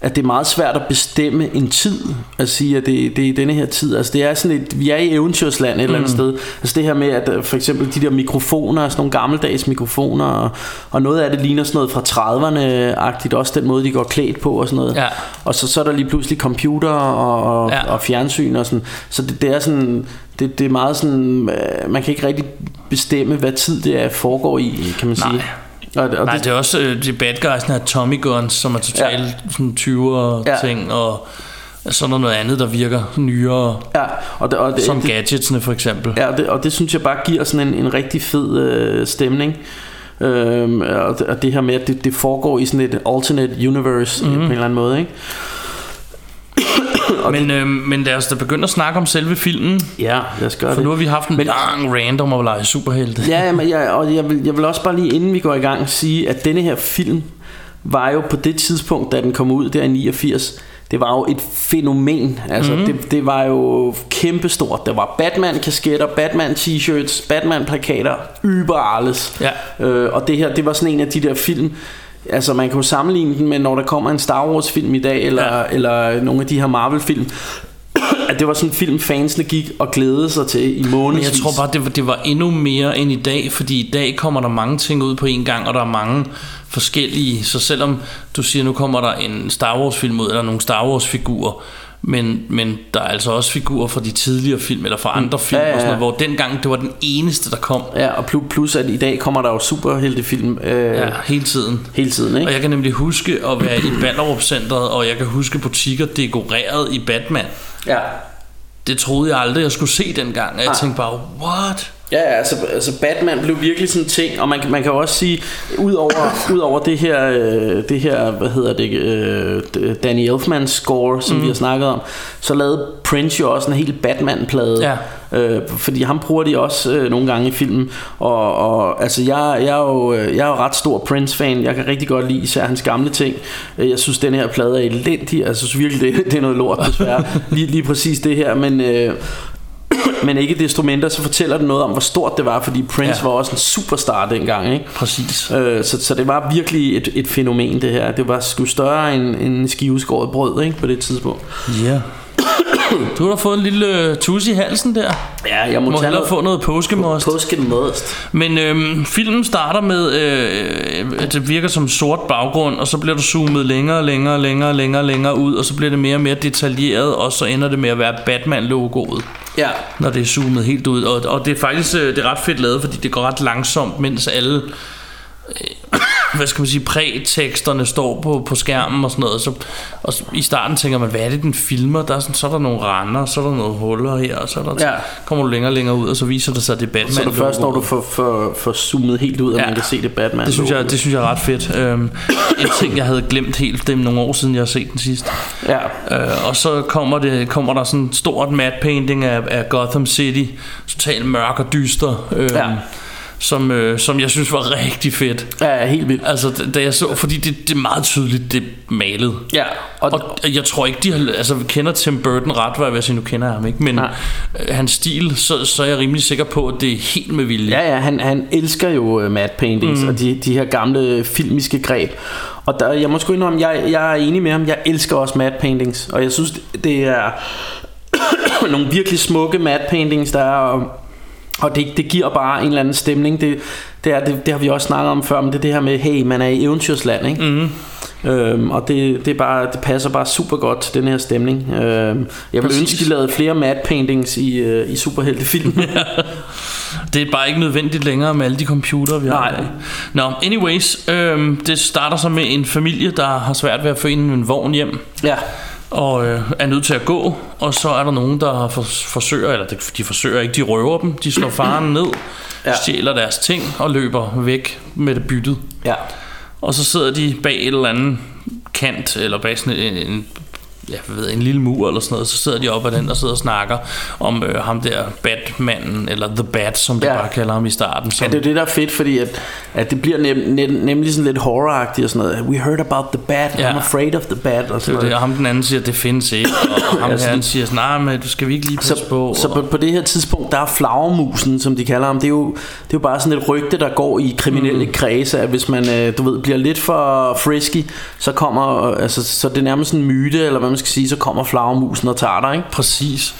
at det er meget svært at bestemme en tid at sige at det, det er denne her tid altså det er sådan et vi er i eventyrsland et eller andet mm. sted altså det her med at øh, for eksempel de der mikrofoner sådan nogle gammeldags mikrofoner og, og noget af det ligner sådan noget fra 30'erne agtigt også den måde de går klædt på og sådan noget ja. og så, så er der lige pludselig computer og, og, ja. og fjernsyn og sådan så det, det er sådan det, det er meget sådan øh, man kan ikke rigtig bestemme hvad tid det er foregår i kan man sige Nej. Det, og Nej, det, er også uh, de bad guys, her Tommy Guns, som er totalt ja. sådan 20'er ja. ting, og så er noget andet, der virker nyere. Ja, og det, og det, som det, gadgetsene for eksempel. Ja, og det, og det synes jeg bare giver sådan en, en rigtig fed øh, stemning. Øhm, og, det, og det her med, at det, det foregår i sådan et alternate universe mm. på en eller anden måde, ikke? Men, øh, men lad os da begynde at snakke om selve filmen. Ja, lad os gøre For det. nu har vi haft en men, lang rant om at lege superhelte. Ja, men jeg, og jeg vil, jeg vil også bare lige inden vi går i gang sige, at denne her film var jo på det tidspunkt, da den kom ud der i 89, det var jo et fænomen. Altså, mm. det, det var jo kæmpestort. Der var Batman-kasketter, Batman-t-shirts, Batman-plakater, überalles. Ja. Øh, og det her, det var sådan en af de der film, Altså man kan jo sammenligne den med når der kommer en Star Wars film i dag Eller, Ja. eller nogle af de her Marvel film At det var sådan en film fansene gik og glædede sig til i månedsvis jeg tror bare, det var, det var endnu mere end i dag, fordi i dag kommer der mange ting ud på en gang, og der er mange forskellige. Så selvom du siger, nu kommer der en Star Wars film ud, eller nogle Star Wars figurer, men, men der er altså også figurer fra de tidligere film, eller fra andre film, Ja, ja, Og sådan ja. noget, hvor dengang det var den eneste, der kom Ja, og plus, at i dag kommer der jo superheltefilm øh, ja, ja. hele tiden. hele tiden, ikke? Og jeg kan nemlig huske at være i Ballerup Centeret, og jeg kan huske butikker dekoreret i Batman. Ja. Det troede jeg aldrig, jeg skulle se dengang, og jeg Nej. tænkte bare, what? Ja, altså, altså Batman blev virkelig sådan en ting, og man, kan- man kan jo også sige, udover, udover det her, øh, det her, hvad hedder det, øh, Danny Elfmans score, som mm. vi har snakket om, så lavede Prince jo også en helt Batman-plade. Ja. Øh, fordi ham bruger de også øh, nogle gange i filmen og, og altså jeg, jeg, er jo, øh, jeg er jo ret stor Prince-fan Jeg kan rigtig godt lide især hans gamle ting Øh, Jeg synes den her plade er elendig Jeg synes virkelig det, det er noget lort desværre lige, lige præcis det her Men øh, men ikke desto mindre så fortæller det noget om hvor stort det var Fordi Prince Ja. var også en superstar dengang ikke? Præcis. Øh, så, så det var virkelig et, et fænomen det her Det var sgu større end, end en skiveskåret brød ikke? På det tidspunkt Ja. Du har da fået en lille øh, tus i halsen der. Ja, jeg må, Må tage hellere noget få noget påskemost. påskemost Men øhm, filmen starter med, øh, at det virker som sort baggrund, og så bliver du zoomet længere, længere, længere, længere, længere ud, og så bliver det mere og mere detaljeret, og så ender det med at være Batman-logoet, Ja, når det er zoomet helt ud. Og, og det er faktisk øh, det er ret fedt lavet, fordi det går ret langsomt, mens alle øh, hvad skal man sige, præteksterne står på, på skærmen og sådan noget. Så, og i starten tænker man, hvad er det, den filmer? Der er sådan, så er der nogle render, så er der nogle huller her, og så er der, Ja. kommer du længere og længere ud, og så viser det sig, at det er Batman. Så er det først, når du får, får, får zoomet helt ud, at Ja. man kan se det Batman. Det synes, jeg, det synes jeg er ret fedt. Øhm, en ting, jeg havde glemt helt, det er nogle år siden, jeg har set den sidst. Ja, Øh, og så kommer, det, kommer der sådan en stort matte painting af, af Gotham City. Totalt mørk og dyster. Øh, Ja. Som, øh, som jeg synes var rigtig fedt. ja, helt vildt. Altså, da- jeg så, fordi det, det er meget tydeligt, det er malet. Ja, og, Og jeg tror ikke, de har, altså kender Tim Burton ret, hvad jeg vil sige, nu kender jeg ham ikke, men Nej. øh, hans stil, så, så er jeg rimelig sikker på, at det er helt med vilje. ja, ja han, han elsker jo uh, matte paintings mm. og de, de her gamle filmiske greb. Og der, jeg må sgu indrømme, jeg, jeg er enig med ham. Jeg elsker også matte paintings. Og jeg synes, det- det er nogle virkelig smukke matte paintings, der er... Og, det, det giver bare en eller anden stemning. Det, det, er, det, det har vi også snakket om før, men det er det her med, hey, man er i eventyrsland, ikke? Mm. Øhm, og det, det, er bare, det passer bare super godt til den her stemning. Øhm, jeg vil Præcis. ønske, de lavede flere matte paintings i, øh, i superheltefilm. Det er bare ikke nødvendigt længere med alle de computere, vi har. Nej. Nå, anyways, øhm, det starter så med en familie, der har svært ved at få en vogn hjem, ja. Og øh, er nødt til at gå, og så er der nogen, der for, forsøger, eller de, de forsøger ikke, de røver dem, de slår faren ned, Ja. stjæler deres ting og løber væk med det byttet. ja. Og så sidder de bag et eller andet kant, eller bag sådan en, en jeg ved, en lille mur eller sådan noget, så sidder de op ad den og sidder og snakker om øh, ham der Batmanden, eller The Bat, som de Ja. bare kalder ham i starten. Som, Ja, det er det, der er fedt, fordi at, at det bliver nem, nem, nemlig sådan lidt horroragtigt og sådan noget. We heard about the bat, Ja. I'm afraid of the bat og det sådan det, noget. og ham den anden siger, det findes ikke, og ham Ja, her, sådan- han siger sådan, nej, men du skal vi ikke lige passe Så, på. så på, på det her tidspunkt, der er flagermusen, som de kalder ham, det er jo, det er jo bare sådan et rygte, der går i kriminelle mm. kredse, at hvis man, øh, du ved, bliver lidt for frisky, så kommer, øh, altså, så det er nærmest en myte, eller hvad man skal sige, så kommer flagermusen og tager dig, ikke? Præcis.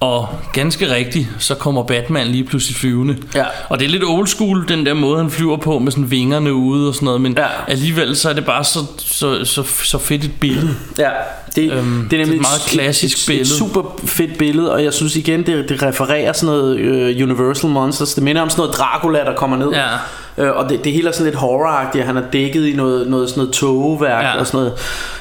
Og ganske rigtigt, så kommer Batman lige pludselig flyvende. Ja. Og det er lidt old school, den der måde, han flyver på, med sådan vingerne ude og sådan noget. Men Ja. alligevel, så er det bare så, så, så, så fedt et billede. Ja, det, Øhm, det er nemlig et meget klassisk et, billede. Et super fedt billede, og jeg synes igen, det, det refererer sådan noget øh, Universal Monsters. Det minder om sådan noget Dracula, der kommer ned. Ja. Øh, og det, det hele er sådan lidt horroragtigt. Han er dækket i noget, noget sådan noget togeværk Ja. og sådan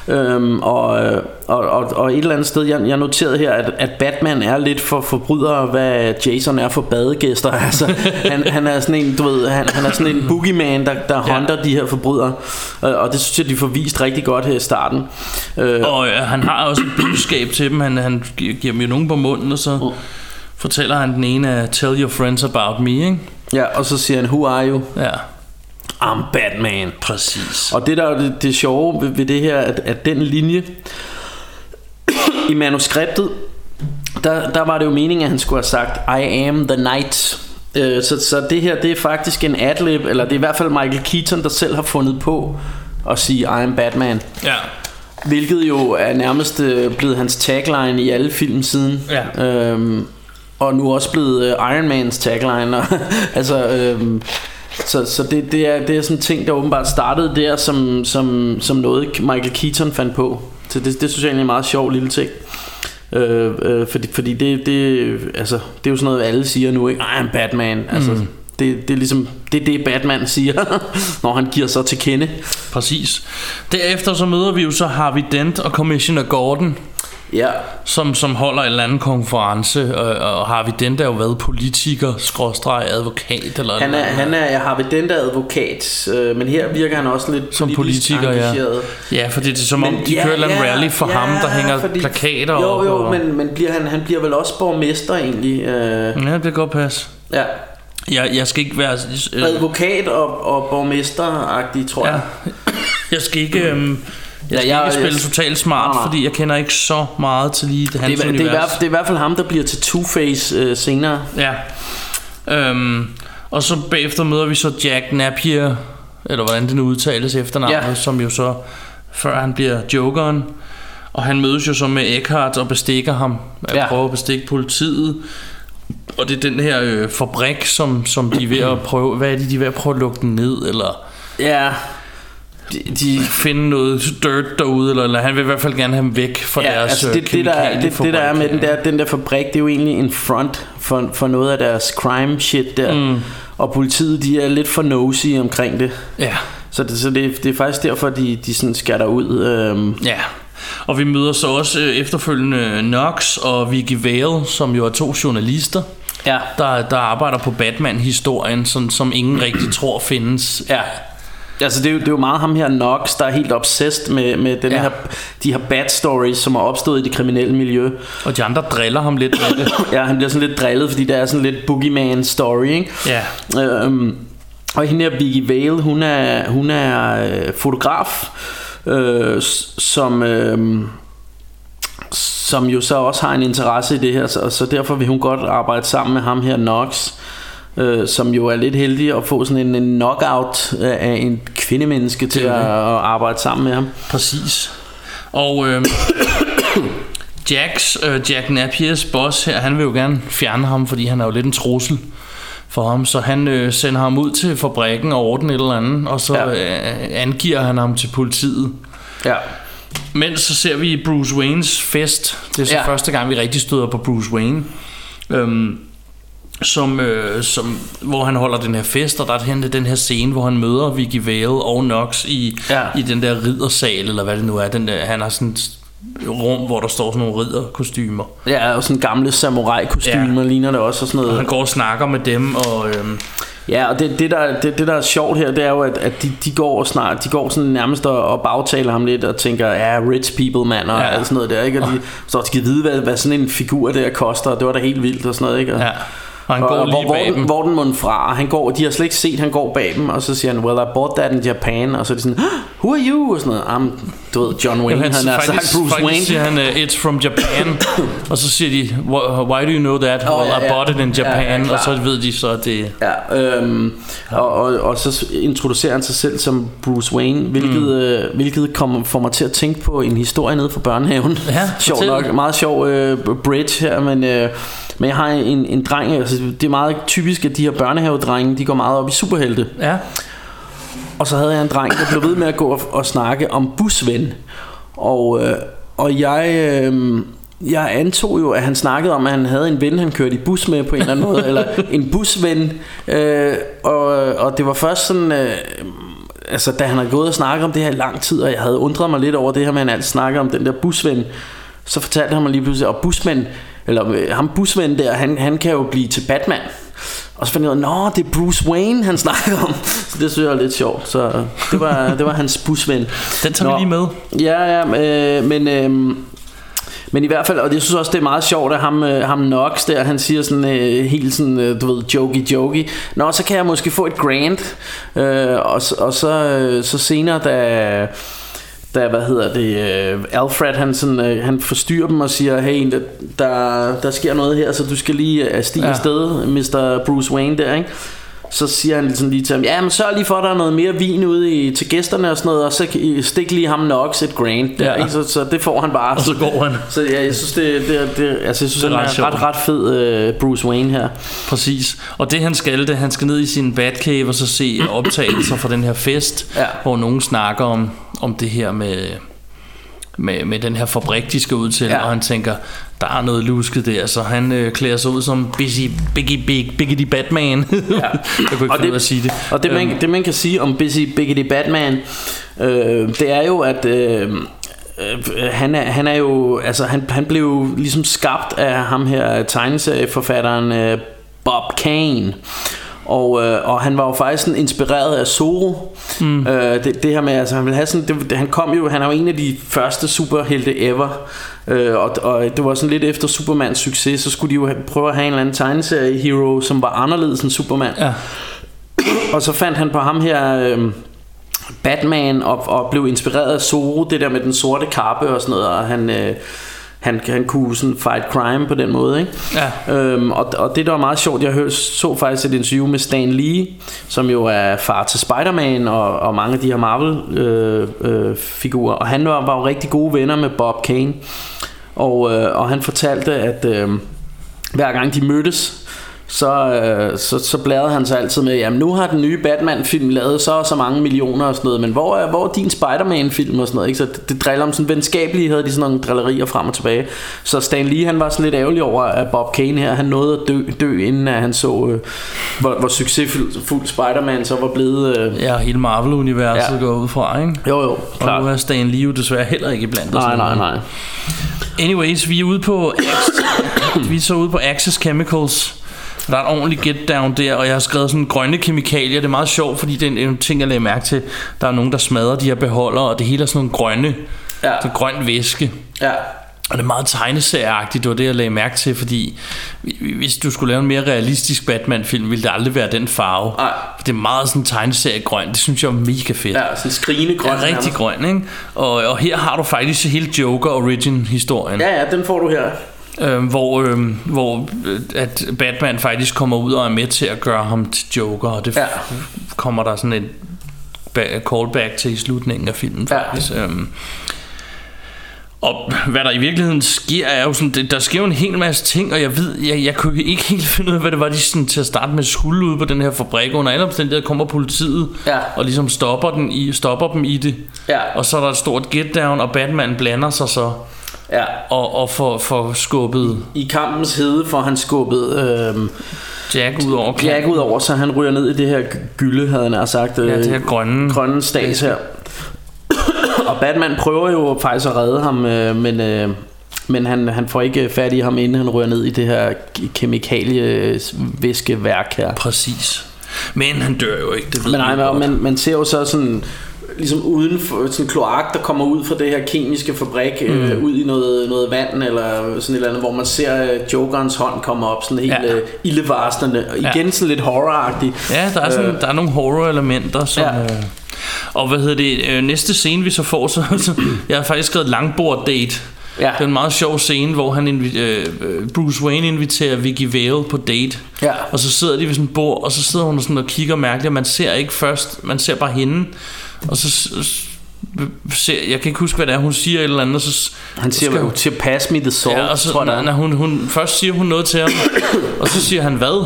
noget. Øhm, og, øh, og, og, og et eller andet sted, jeg, jeg noterede her, at, at Batman er lidt for forbrydere, hvad Jason er for badegæster. Altså, han, han er sådan en, du ved, han, han er sådan en boogeyman, der, der Ja. hunter de her forbrydere. Og, og det synes jeg, de får vist rigtig godt her i starten. Øh, Og øh, han har også et budskab til dem. Han, han gi- giver dem jo nogen på munden, og så fortæller han den ene af Tell your friends about me, ikke? Ja, og så siger han, who are you? Ja, I'm Batman. præcis. Og det der er det, det sjove ved, ved det her, at, at den linje, i manuskriptet, der, der var det jo meningen, at han skulle have sagt, I am the night. Øh, så, så det her, det er faktisk en adlib, eller det er i hvert fald Michael Keaton, der selv har fundet på at sige, I am Batman. Ja. Hvilket jo er nærmest øh, blevet hans tagline i alle film siden. Ja. Øhm, og nu også blevet øh, Iron Mans tagline. Og, altså, øhm, så, så det, det, er, det er sådan en ting, der åbenbart startede der, som, som, som noget Michael Keaton fandt på. Så det, det synes jeg egentlig er en meget sjov lille ting. Øh, øh, fordi fordi det, det, altså, det er jo sådan noget, alle siger nu, ikke? I am Batman. Altså, mm. Det, det er ligesom det, er det Batman siger, når han giver sig til kende. Præcis. Derefter så møder vi jo så Harvey Dent og Commissioner Gordon, Ja, som, som holder en eller anden konference, og, og Harvey Dent er jo været politiker, skråstreg, advokat eller han er, han er, jeg har ved den der advokat, øh, men her virker han også lidt som politiker, ja. engageret. Ja, fordi det er som om, Men de ja, kører en ja, rally for ja, ham, der hænger fordi- plakater Jo, op. jo, og, men, men bliver han, han bliver vel også borgmester egentlig. Øh, Ja, det kan godt passe. ja. Jeg, jeg skal ikke være... Øh, Advokat og, og borgmester-agtig, tror ja. jeg. Jeg skal ikke... Øhm, jeg skal Ja, jeg- ikke spille jeg- totalt smart, Nej, fordi jeg kender ikke så meget til lige det Det hans er, det, er, i univers. hvert, det er i hvert fald ham, der bliver til Two-Face øh, senere. Ja. Øhm, og så bagefter møder vi så Jack Napier, eller hvordan det nu udtales efternavnet, Ja. som jo så, før han bliver Jokeren. Og han mødes jo så med Eckhart og bestikker ham. At Ja. ja. prøve at bestikke politiet. Og det er den her øh, fabrik, som, som de er ved at prøve... Hvad er det, de er ved at prøve at lukke den ned? Eller Ja, de, de finde noget dirt derude? Eller, eller han vil i hvert fald gerne have dem væk fra ja deres altså det, det, der, er- det, det der er med den der, den der fabrik, det er jo egentlig en front for, for noget af deres crime shit der. Mm. Og politiet, de er lidt for nosy omkring det. Ja. Så det, så det, det er faktisk derfor, de, de sådan skatter ud. Øhm, Ja, og vi møder så også øh, efterfølgende Knox og Vicky Vale, som jo er to journalister, ja. der, der arbejder på Batman-historien, som, som ingen rigtig tror findes. Ja. Altså det er, jo, det er jo meget ham her Knox, der er helt obsessed med, med den Ja. her, de her bad stories, som er opstået i det kriminelle miljø. Og de andre driller ham lidt med det. Ja, han bliver sådan lidt drillet, fordi der er sådan lidt boogeyman story, ikke? Ja, Øhm, og hende her Vicky Vale, hun er, hun er øh, fotograf, øh, som, øh, som jo så også har en interesse i det her, så, så derfor vil hun godt arbejde sammen med ham her Knox, øh, som jo er lidt heldig at få sådan en, en knockout af en kvindemenneske til at, at arbejde sammen med ham. præcis. Og øh, Jacks, øh, Jack Napiers boss her, han vil jo gerne fjerne ham, fordi han er jo lidt en trussel for ham, så han øh, sender ham ud til fabrikken og ordner et eller andet, og så Ja. øh, angiver han ham til politiet. Ja. Mens så ser vi Bruce Waynes fest. Det er så Ja. første gang, vi rigtig støder på Bruce Wayne. Øhm, som, øh, som, hvor han holder den her fest, og der er den, her scene, hvor han møder Vicky Vale og Knox i, Ja. i den der riddersal, eller hvad det nu er. Den der, han har sådan rum, hvor der står sådan nogle ridderkostymer. Ja, og sådan gamle samurai-kostymer ja. ligner det også og sådan Og noget. han går og snakker med dem, og øhm, Ja, og det, det, der, det, det der er sjovt her, det er jo, at, at de, de går snart, de går sådan nærmest og, og bagtaler ham lidt og tænker, ja, rich people, mand, og ja. Alt sådan noget der, ikke? Og de så skal vide, hvad, hvad sådan en figur der koster, og det var da helt vildt og sådan noget, ikke? Og, ja. Og han og, går og, lige hvor, hvor, bag den, dem. hvor den må fra, han går, de har slet ikke set, han går bag dem, og så siger han, well, I bought that in Japan, og så er de sådan, who are you? Og sådan noget, I'm, du ved, John Wayne, Jamen, han har sagt Bruce faktisk Wayne. siger han, uh, it's from Japan. og så siger de, "Wh- why do you know that? Åh, well, ja, I ja. bought it in Ja, ja, Japan. klar. og så ved de så, at det... Ja, øhm, og, og, og så introducerer han sig selv som Bruce Wayne, hvilket, mm. øh, hvilket kommer, får mig til at tænke på en historie nede fra børnehaven. Ja, sjov nok, meget sjov øh, bridge her, men, øh, men jeg har en, en dreng, altså, det er meget typisk, at de her børnehavedrenge, de går meget op i superhelte. Ja. Og så havde jeg en dreng, der blev ved med at gå og, og snakke om busven. Og, øh, og jeg, øh, jeg antog jo, at han snakkede om, at han havde en ven, han kørte i bus med på en eller anden måde, eller en busven. Øh, og, og det var først sådan... Øh, altså da han havde gået og snakket om det her i lang tid Og jeg havde undret mig lidt over det her med at han altid snakker om den der busven Så fortalte han mig lige pludselig Og busven, eller øh, ham busven der han, han kan jo blive til Batman og så fandt jeg ud af, det er Bruce Wayne, han snakker om. Så det synes jeg var lidt sjovt. Så det var, det var hans busven. Den tager Nå. vi lige med. Ja, ja, øh, men... Øh, men i hvert fald, og jeg synes også, det er meget sjovt, at ham, øh, ham Knox der, han siger sådan øh, helt sådan, øh, du ved, jokey jokey. Nå, så kan jeg måske få et grant. Øh, og, og så, øh, så senere, da, da hvad hedder det, øh, Alfred han, sådan, øh, han forstyrrer dem og siger, hey, der, der, sker noget her, så du skal lige øh, stige ja. afsted, Mr. Bruce Wayne der, ikke? Så siger han sådan lige til ham, ja, men sørg lige for, at der er noget mere vin ude i, til gæsterne og sådan noget, og så stik lige ham Nox et grand der, Ja. ikke? Så, så det får han bare. Og så går han. Så ja, jeg synes, det, det, det altså, jeg synes, Det er det er, ret ret, ret, ret fed øh, Bruce Wayne her. Præcis. Og det han skal, det han skal ned i sin Batcave og så se optagelser fra den her fest, Ja. hvor nogen snakker om, om det her med, med, med den her fabrik, de skal ud til, Ja. og han tænker, der er noget lusket der, så han øh, klæder sig ud som Busy, Biggie, Big, Biggity Batman. Ja. jeg kunne ikke Og af at sige det. Og det man, Øhm, det man kan sige om Busy Biggity Batman øh, Det er jo at øh, øh, han, er, han er jo Altså han, han blev jo ligesom skabt Af ham her tegneserieforfatteren øh, Bob Kane og, øh, og han var jo faktisk sådan inspireret af Zorro mm. øh, det, det her med altså han ville have sådan det, det, han kom jo han er jo en af de første superhelte ever øh, og, og det var sådan lidt efter Supermans succes så skulle de jo have, prøve at have en eller anden tegneserie hero som var anderledes end Superman Ja. og så fandt han på ham her øh, Batman og, og blev inspireret af Zorro, det der med den sorte kappe og sådan noget, og han, øh, han, han kunne sådan fight crime på den måde, ikke? Ja. Øhm, og, og det der var meget sjovt, jeg hør, så faktisk et interview med Stan Lee, som jo er far til Spider-Man og, og mange af de her Marvel-figurer, øh, øh, figurer. og han var, var jo rigtig gode venner med Bob Kane, og, øh, og han fortalte, at øh, hver gang de mødtes, så, øh, så, så bladrede han sig altid med, jamen nu har den nye Batman-film lavet så og så mange millioner og sådan noget, men hvor er, hvor er din Spider-Man-film og sådan noget, ikke? Så det, det driller om sådan venskabelige, havde de sådan nogle drillerier frem og tilbage. Så Stan Lee, han var sådan lidt ærgerlig over, at Bob Kane her, han nåede at dø, dø inden at han så, øh, hvor, hvor succesfuld fuld Spider-Man så var blevet. Øh, Ja, hele Marvel-universet Ja. går ud fra, ikke? jo jo, Og klart. nu er Stan Lee jo desværre heller ikke blandt. Nej, nej, nej. Anyways, vi er ude på vi er så ude på Axis Chemicals. Der er et ordentligt get down der, og jeg har skrevet sådan grønne kemikalier. Det er meget sjovt, fordi det er en, en ting, jeg lagde mærke til. Der er nogen, der smadrer de her beholdere, og det hele er sådan nogle grønne, Ja. så grøn væske. Ja. Og det er meget tegneserieagtigt, det var det, jeg lagde mærke til, fordi hvis du skulle lave en mere realistisk Batman-film, ville det aldrig være den farve. Nej. Det er meget sådan tegneseriegrøn, det synes jeg er mega fedt. Ja, sådan skrigende grøn. er rigtig grøn, ikke? Og, og her har du faktisk hele Joker Origin-historien. Ja, ja, den får du her. Øh, hvor, øh, hvor øh, at Batman faktisk kommer ud og er med til at gøre ham til Joker, og det Ja. kommer der sådan et ba- callback til i slutningen af filmen faktisk. Ja. Øhm, og hvad der i virkeligheden sker er jo sådan, det, der sker jo en hel masse ting, og jeg ved, jeg, jeg kunne ikke helt finde ud af, hvad det var, de sådan, til at starte med skulle ud på den her fabrik. Under alle omstændigheder kommer politiet Ja. og ligesom stopper, den i, stopper dem i det. Ja. Og så er der et stort get down, og Batman blander sig så Ja. og, og får, får skubbet I kampens hede får han skubbet øh, Jack ud over Jack ud over, så han ryger ned i det her gy- gylde, havde han sagt. Øh, Ja, det her grønne. grønne stats her. og Batman prøver jo faktisk at redde ham, øh, men, øh, men han, han får ikke fat i ham, inden han ryger ned i det her kemikalievæskeværk her. Præcis. Men han dør jo ikke, det ved Men, nej, men man ser jo så sådan ligesom uden for sådan en kloak, der kommer ud fra det her kemiske fabrik, mm. øh, ud i noget, noget vand eller sådan et eller andet, hvor man ser øh, Jokerens hånd komme op, sådan helt Ja. øh, ildevarslende, og igen Ja. sådan lidt horroragtigt. Ja, der er, sådan, der er nogle horror-elementer, som... Ja. Øh, og hvad hedder det, øh, næste scene vi så får, så, så jeg har faktisk skrevet langbord-date. Ja. Det er en meget sjov scene, hvor han øh, øh, Bruce Wayne inviterer Vicky Vale på date. Ja. Og så sidder de ved sådan et bord, og så sidder hun sådan og kigger mærkeligt, og man ser ikke først, man ser bare hende. Og så s- s- ser, jeg kan ikke huske, hvad det er, hun siger et eller andet, og så... Han siger skal til pass me the salt, Ja, og så, tror jeg, når, når hun, hun, først siger hun noget til ham, og så siger han hvad?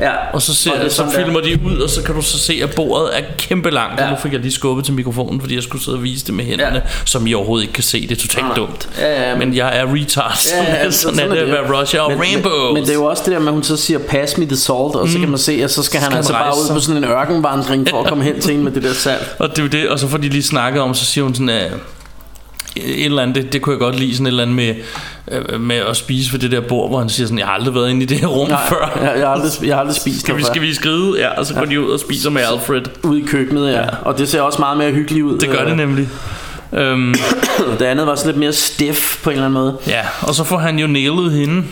Ja. Og så, ser, Og det så sådan, der. filmer de ud, og så kan du så se, at bordet er kæmpe langt. Ja. Ja. Nu fik jeg lige skubbet til mikrofonen, fordi jeg skulle sidde og vise det med hænderne, ja. som I overhovedet ikke kan se. Det er totalt Nej. dumt. Ja, ja, men- men jeg er retard. Ja, ja, sådan, sådan er det at være Russia og men, Rainbows. Men, men det er jo også det der med, at hun så siger, pass me the salt, og så kan man se, at så skal han Skal han altså bare ud på sådan en ørkenvandring for at komme hen til hende med det der salt. Og det er jo det, og så får de lige snakket om, så siger hun sådan, at et eller andet, det, det kunne jeg godt lide, sådan et eller andet med, øh, med at spise ved det der bord, hvor han siger sådan, jeg har aldrig været inde i det her rum Nej, før. jeg, jeg, har aldrig, jeg har aldrig spist Skal vi, skal vi skride? Ja, og så går de ud og spiser med Alfred. Ude i køkkenet, ja. Ja. Og det ser også meget mere hyggeligt ud. Det gør det nemlig. Øhm, Det andet var sådan lidt mere stiff på en eller anden måde. ja, og så får han jo nailet hende.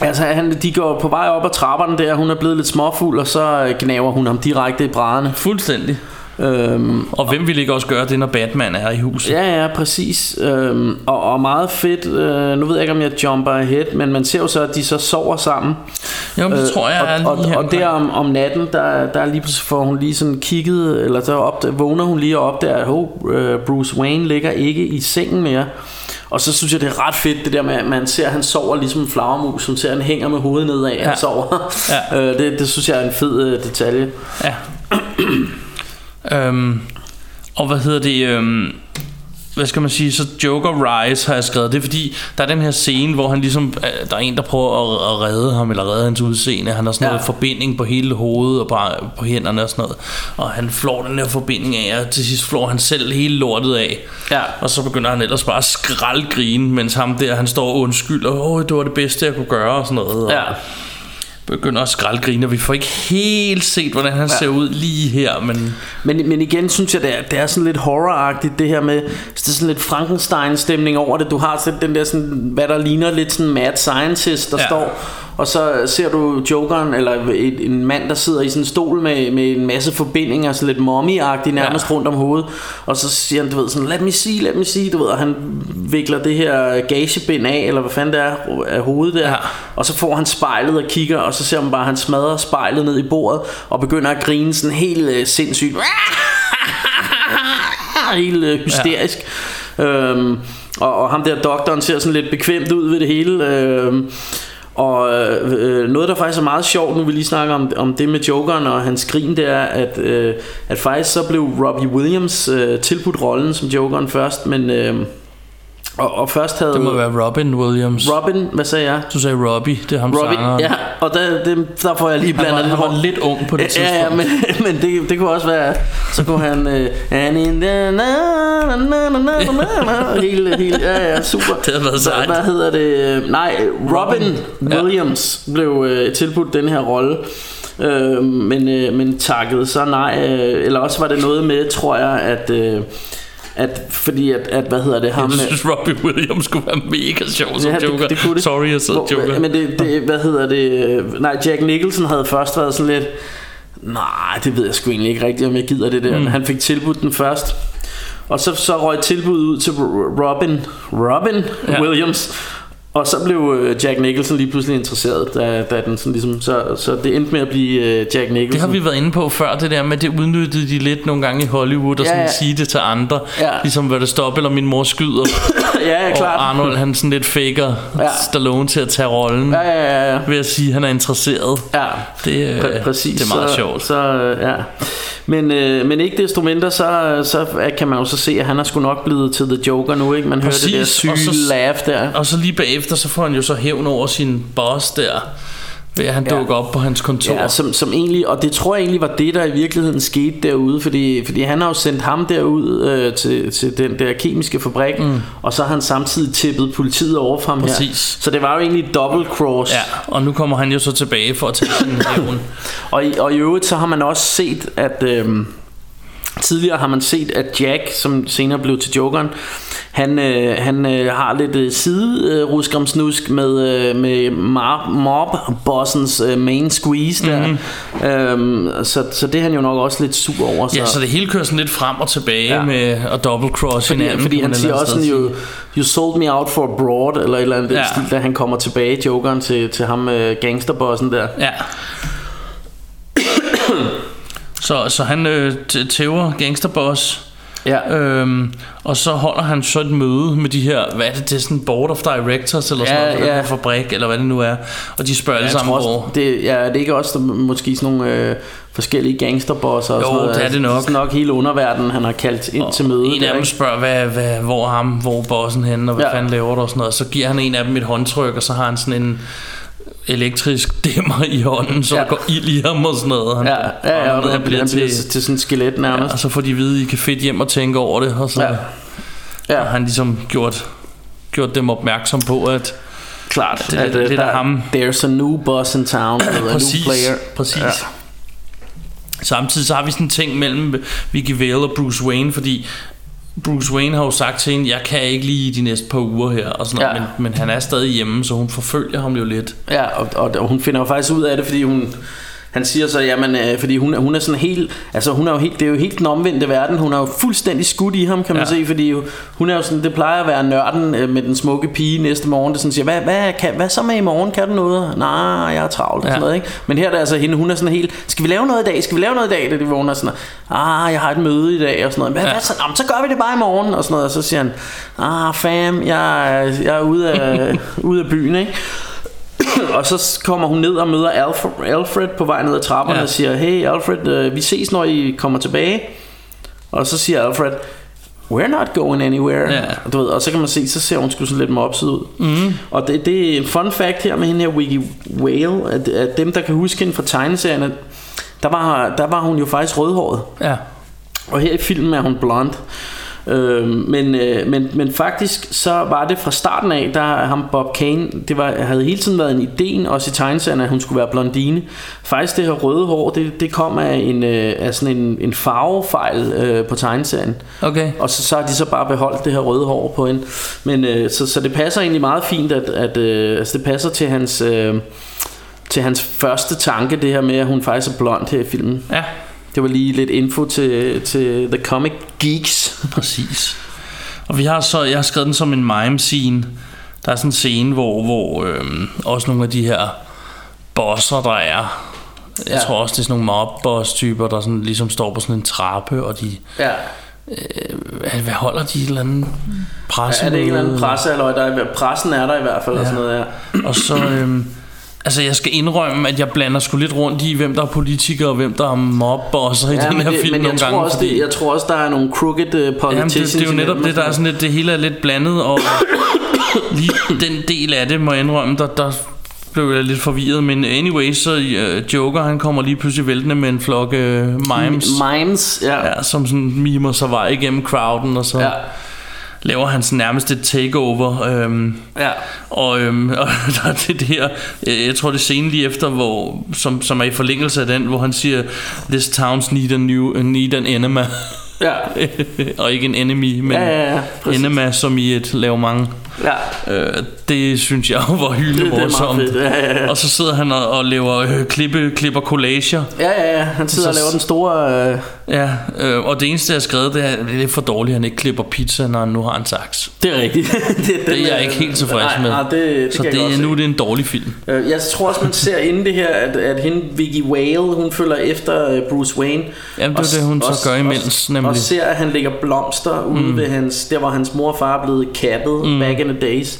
Altså, han, de går på vej op ad trapperne der, hun er blevet lidt småfuld, og så øh, gnaver hun ham direkte i brædderne. Fuldstændig. Øhm, Og hvem vil ikke også gøre det, når Batman er i huset? Ja, ja, præcis. Øhm, og, og meget fedt. Øh, nu ved jeg ikke, om jeg jumper ahead, men man ser jo så, at de så sover sammen. Jo, men det tror jeg er og, og, her og der om, om natten, der, der er lige pludselig får hun lige sådan kigget, eller så op, vågner hun lige op der, at oh, øh, Bruce Wayne ligger ikke i sengen mere. Og så synes jeg, det er ret fedt, det der med, at man ser, at han sover ligesom en flagermus. Hun ser, at han hænger med hovedet nedad. Ja. han sover. Ja. øh, det, det synes jeg er en fed øh, detalje. Ja. øhm, og hvad hedder det? Øhm, hvad skal man sige? Så Joker Rise har jeg skrevet. Det er fordi, der er den her scene, hvor han ligesom, øh, der er en, der prøver at, at redde ham, eller redde hans udseende. Han har sådan Ja. noget forbinding på hele hovedet og bare på hænderne og sådan noget. Og han flår den her forbinding af, og til sidst flår han selv hele lortet af. Ja. Og så begynder han ellers bare at skraldgrine, mens ham der, han står og undskylder, åh, det var det bedste, jeg kunne gøre, og sådan noget. Og Ja. Begynder at skraldgrine, og vi får ikke helt set, hvordan han ja. ser ud lige her, men... Men, men igen synes jeg, det er, det er sådan lidt horroragtigt det her med, det er sådan lidt Frankenstein-stemning over det. Du har sådan den der, sådan, hvad der ligner lidt sådan mad scientist, der. Ja. står, og så ser du Jokeren, eller et, en mand, der sidder i sådan en stol med, med en masse forbindinger, sådan lidt mommy-agtigt nærmest ja. rundt om hovedet, og så siger han, du ved, sådan, let me see, let me see, du ved, og han vikler det her gagebind af, eller hvad fanden det er, af hovedet der. Ja. og så får han spejlet og kigger, og så ser man bare, at han smadrer spejlet ned i bordet, og begynder at grine sådan helt øh, sindssygt. helt øh, hysterisk. Ja. Øhm, og, og ham der doktoren ser sådan lidt bekvemt ud ved det hele. Øhm, og øh, øh, noget der faktisk er meget sjovt Nu vi lige snakker om, om det med Jokeren Og hans grin det er at, øh, at faktisk så blev Robbie Williams øh, Tilbudt rollen som Jokeren først Men øh, og, og først havde Det må være Robin Williams. Robin, hvad sagde jeg? Du sagde Robbie, det er ham Robin, sangeren. ja, og der, det, der får jeg lige Han blandet var, lidt han var lidt ung på det tidspunkt. Ja, ja, men, men det, det kunne også være Så kunne han øh, Hele, hele, ja, ja, super Det havde været sejt. Hvad, hedder det? Nej, Robin, Robin. Ja. Williams Blev øh, tilbudt den her rolle øh, men, øh, men takkede så nej øh, Eller også var det noget med, tror jeg At øh, at fordi at, at hvad hedder det ham Jeg synes Robbie Williams skulle være mega sjov som Ja, det- Joker. det kunne det. Sorry, jeg sidder Hvor- Joker. Men det, det, hvad hedder det Nej, Jack Nicholson havde først været sådan lidt Nej, det ved jeg sgu egentlig ikke rigtigt Om jeg gider det der mm. Han fik tilbudt den først Og så, så røg tilbuddet ud til Robin Robin. Ja. Williams og så blev øh, Jack Nicholson lige pludselig interesseret da, da den sådan ligesom, så, så det endte med at blive øh, Jack Nicholson Det har vi været inde på før, det der med, det udnyttede de lidt nogle gange i Hollywood, og Ja, sådan ja. sige det til andre. Ja. Ligesom, hvad det stop, eller min mor skyder. Ja, ja, og klart Arnold, han sådan lidt faker Ja. Stallone til at tage rollen. Ja, ja, ja, ja. Ved at sige, at han er interesseret. Ja, Det, øh, Præ- præcis. det er meget så, sjovt. Så, øh, ja. men, øh, men ikke desto mindre, så, så kan man jo så se, at han er sgu nok blevet til The Joker nu, ikke? Man hører det der Præcis, syge og så- laugh der. Og så lige bagefter, så får han jo så hævn over sin boss der. Ved at han Ja. dukker op på hans kontor. Ja, som, som egentlig, og det tror jeg egentlig var det, der i virkeligheden skete derude, fordi, fordi han har jo sendt ham derud øh, til, til den der kemiske fabrik, mm. og så har han samtidig tippet politiet over for ham her. Præcis. Så det var jo egentlig double cross. Ja, og nu kommer han jo så tilbage for at tage sin hævn. Og, i, og i øvrigt så har man også set, at øhm, tidligere har man set, at Jack, som senere blev til Jokeren, han, øh, han øh, har lidt øh, side øh, ruskamsnusk med, øh, med mob-bossens øh, main squeeze der. Mm-hmm. Øhm, så, så det er han jo nok også lidt sur over. Ja, så det hele kører sådan lidt frem og tilbage Ja. med at double cross fordi, hinanden. fordi han siger også sådan, you, you sold me out for broad, eller et eller andet. Ja. stil, da han kommer tilbage, Jokeren, til, til ham øh, gangsterbossen der. Ja. Så, så han øh, tæver gangsterboss. Ja. Øhm, og så holder han så et møde med de her, hvad er det, det er sådan board of directors eller sådan Ja, noget, for den ja. her fabrik, eller hvad det nu er. Og de spørger alle Jeg sammen, tror hvor... også, det, ja, det er ikke også der, måske sådan nogle øh, forskellige gangsterbosser og Jo, sådan noget. det er det nok. Altså, nok hele underverdenen, han har kaldt ind til møde. En der, af dem spørger, hvad, hvad, hvor er ham, hvor er bossen henne, og hvad Ja. ja. fanden laver du og sådan noget. Så giver han en af dem et håndtryk, og så har han sådan en elektrisk dæmmer i hånden, så Ja. ja. der går ild i ham og sådan noget. Han, Ja, ja, ja, og han, han bliver til, til sådan et skelet nærmest. Ja, og så får de at vide, at I kan fedt hjem og tænke over det, og så Ja. ja. Ja. har han ligesom gjort, gjort dem opmærksom på, at Klart, det- at, det- øh, det er der, ham. There's a new boss in town, eller a new præcis, player. præcis. Ja. Ja. Samtidig så har vi sådan en ting mellem Vicky Vale og Bruce Wayne, fordi Bruce Wayne har jo sagt til hende, jeg kan ikke lige de næste par uger her, og sådan Ja. noget, men, men han er stadig hjemme, så hun forfølger ham jo lidt. Ja, og, og, og hun finder jo faktisk ud af det, fordi hun... han siger så, jamen, øh, fordi hun, hun er sådan helt, altså hun er jo helt, det er jo helt den omvendte verden, hun er jo fuldstændig skudt i ham, kan man Ja. se, fordi hun er jo sådan, det plejer at være nørden øh, med den smukke pige næste morgen, der sådan siger, hvad, hvad, kan, hvad så med i morgen, kan du noget? Nej, jeg er travlt, og Ja. sådan noget, ikke? Men her er det altså hende, hun er sådan helt, skal vi lave noget i dag, skal vi lave noget i dag, da de vågner sådan, ah, jeg har et møde i dag, og sådan noget, hvad, ja. hvad så, Nå, men så gør vi det bare i morgen, og sådan noget, og så siger han, ah, fam, jeg, er- jeg er ude af, ude af byen, ikke? og så kommer hun ned og møder Alfred, Alfred på vej ned ad trapperne Ja. og siger, hey Alfred, øh, vi ses når I kommer tilbage. Og så siger Alfred, we're not going anywhere. Ja. Og, du ved, og så kan man se, så ser hun sgu sådan lidt mopset ud. Mm. Og det, det er en fun fact her med hende her, Wiggy Whale, at, at dem, der kan huske hende fra tegneserierne, der var, der var hun jo faktisk rødhåret. Ja. Og her i filmen er hun blond. Øh, men, øh, men, men faktisk så var det fra starten af, der ham Bob Kane, det var, havde hele tiden været en idé, også i tegneserien, at hun skulle være blondine. Faktisk det her røde hår, det, det kom af, en, øh, af sådan en, en farvefejl øh, på tegneserien. Okay. Og så, så har de så bare beholdt det her røde hår på hende. Men øh, så, så det passer egentlig meget fint, at, at øh, altså det passer til hans... Øh, til hans første tanke, det her med, at hun faktisk er blond her i filmen. Ja, Det var lige lidt info til, til The Comic Geeks. præcis. Og vi har så, jeg har skrevet den som en mime scene. Der er sådan en scene, hvor, hvor øhm, også nogle af de her bosser, der er. Jeg Ja. tror også, det er sådan nogle mob boss typer, der sådan, ligesom står på sådan en trappe, og de, Ja. hvad, hvad holder de? Et eller andet presse? Er det en eller anden presse, eller der er, pressen er der i hvert fald, ja. og sådan noget, ja. Og så, øhm, altså jeg skal indrømme, at jeg blander sgu lidt rundt i, hvem der er politikere, og hvem der er mobbosser i ja den her det, film men jeg nogle tror, gange. også, fordi- det, jeg tror også, der er nogle crooked uh, Jamen, politicians. det, det er jo netop det, der er sådan lidt, det hele er lidt blandet, og lige den del af det, må jeg indrømme, der, der blev jeg lidt forvirret, men anyway, så uh, Joker, han kommer lige pludselig væltende med en flok uh, mimes, Mimes, ja. ja, som sådan mimer sig vej igennem crowden, og så Ja. Laver han sådan nærmest et takeover, øhm, ja. og, øhm, og der er det øh, jeg tror det er scenen lige efter, hvor, som, som er i forlængelse af den, hvor han siger, this towns need, a new, need an enema, Ja. og ikke en enemy, men Ja, ja, ja, præcis. enema som i et lave mange. ja. Øh, det synes jeg var fedt, ja, ja, ja. Og så sidder han og, og laver øh, klippe, klipper collager. Ja, ja, ja. Han sidder Så- og laver den store... Øh, Ja, øh, og det eneste jeg har skrevet, det er, det er for dårligt, at han ikke klipper pizza, når han nu har en saks. det er rigtigt. det, Det er jeg ikke helt tilfreds nej, med. Nej, det, det så det, er nu er det en dårlig film. Øh, Jeg tror også, man ser inden det her, at, at hende, Vicky Whale, hun følger efter øh, Bruce Wayne. Jamen, det er Og- det, hun så og- gør imens, og, nemlig. Og ser, at han lægger blomster ude Mm. ved hans... Der, hvor hans mor og far er blevet kappet mm. back in the days.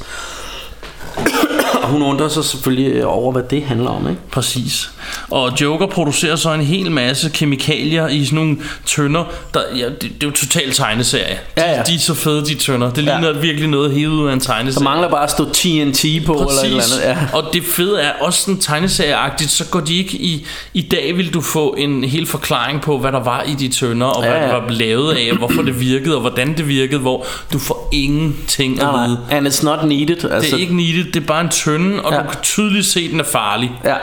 Hun undrer sig selvfølgelig over, hvad det handler om, ikke? Præcis. Og Joker producerer så en hel masse kemikalier i sådan nogle tønder. Der, ja, det, det er jo totalt tegneserie. Ja, ja. De, er så fede, de tønder. Det Ja. ligner virkelig noget hævet ud af en Der tegneserie. mangler bare at stå TNT på, eller et eller Præcis. andet. Ja. Og det fede er også sådan tegneserieagtigt, så går de ikke i... I dag vil du få en hel forklaring på, hvad der var i de tønder, og Ja, hvad ja. det var lavet af, og hvorfor det virkede, og hvordan det virkede, hvor du får ingenting at Nej, vide. nej. And it's not needed. Altså, Det er ikke needed, det er bare en tønde, og Ja. du kan tydeligt se, at den er farlig. Ja,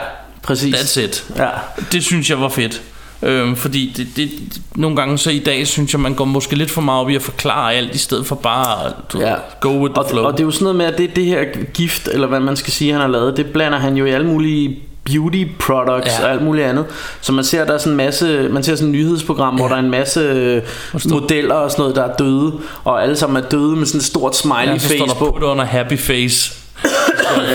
præcis. That's it. Ja. Det synes jeg var fedt. Øhm, fordi det, det, nogle gange så i dag synes jeg man går måske lidt for meget op i at forklare alt I stedet for bare at du, Ja. go with the Og, flow og det er jo sådan noget med, at det, det her gift, eller hvad man skal sige, han har lavet, det blander han jo i alle mulige beauty products Ja. og alt muligt andet. Så man ser der er sådan en masse, man ser sådan et nyhedsprogram, ja. hvor der er en masse øh, modeller og sådan noget, der er døde, og alle sammen er døde med sådan et stort smiley ja, så står face der på. put on a happy face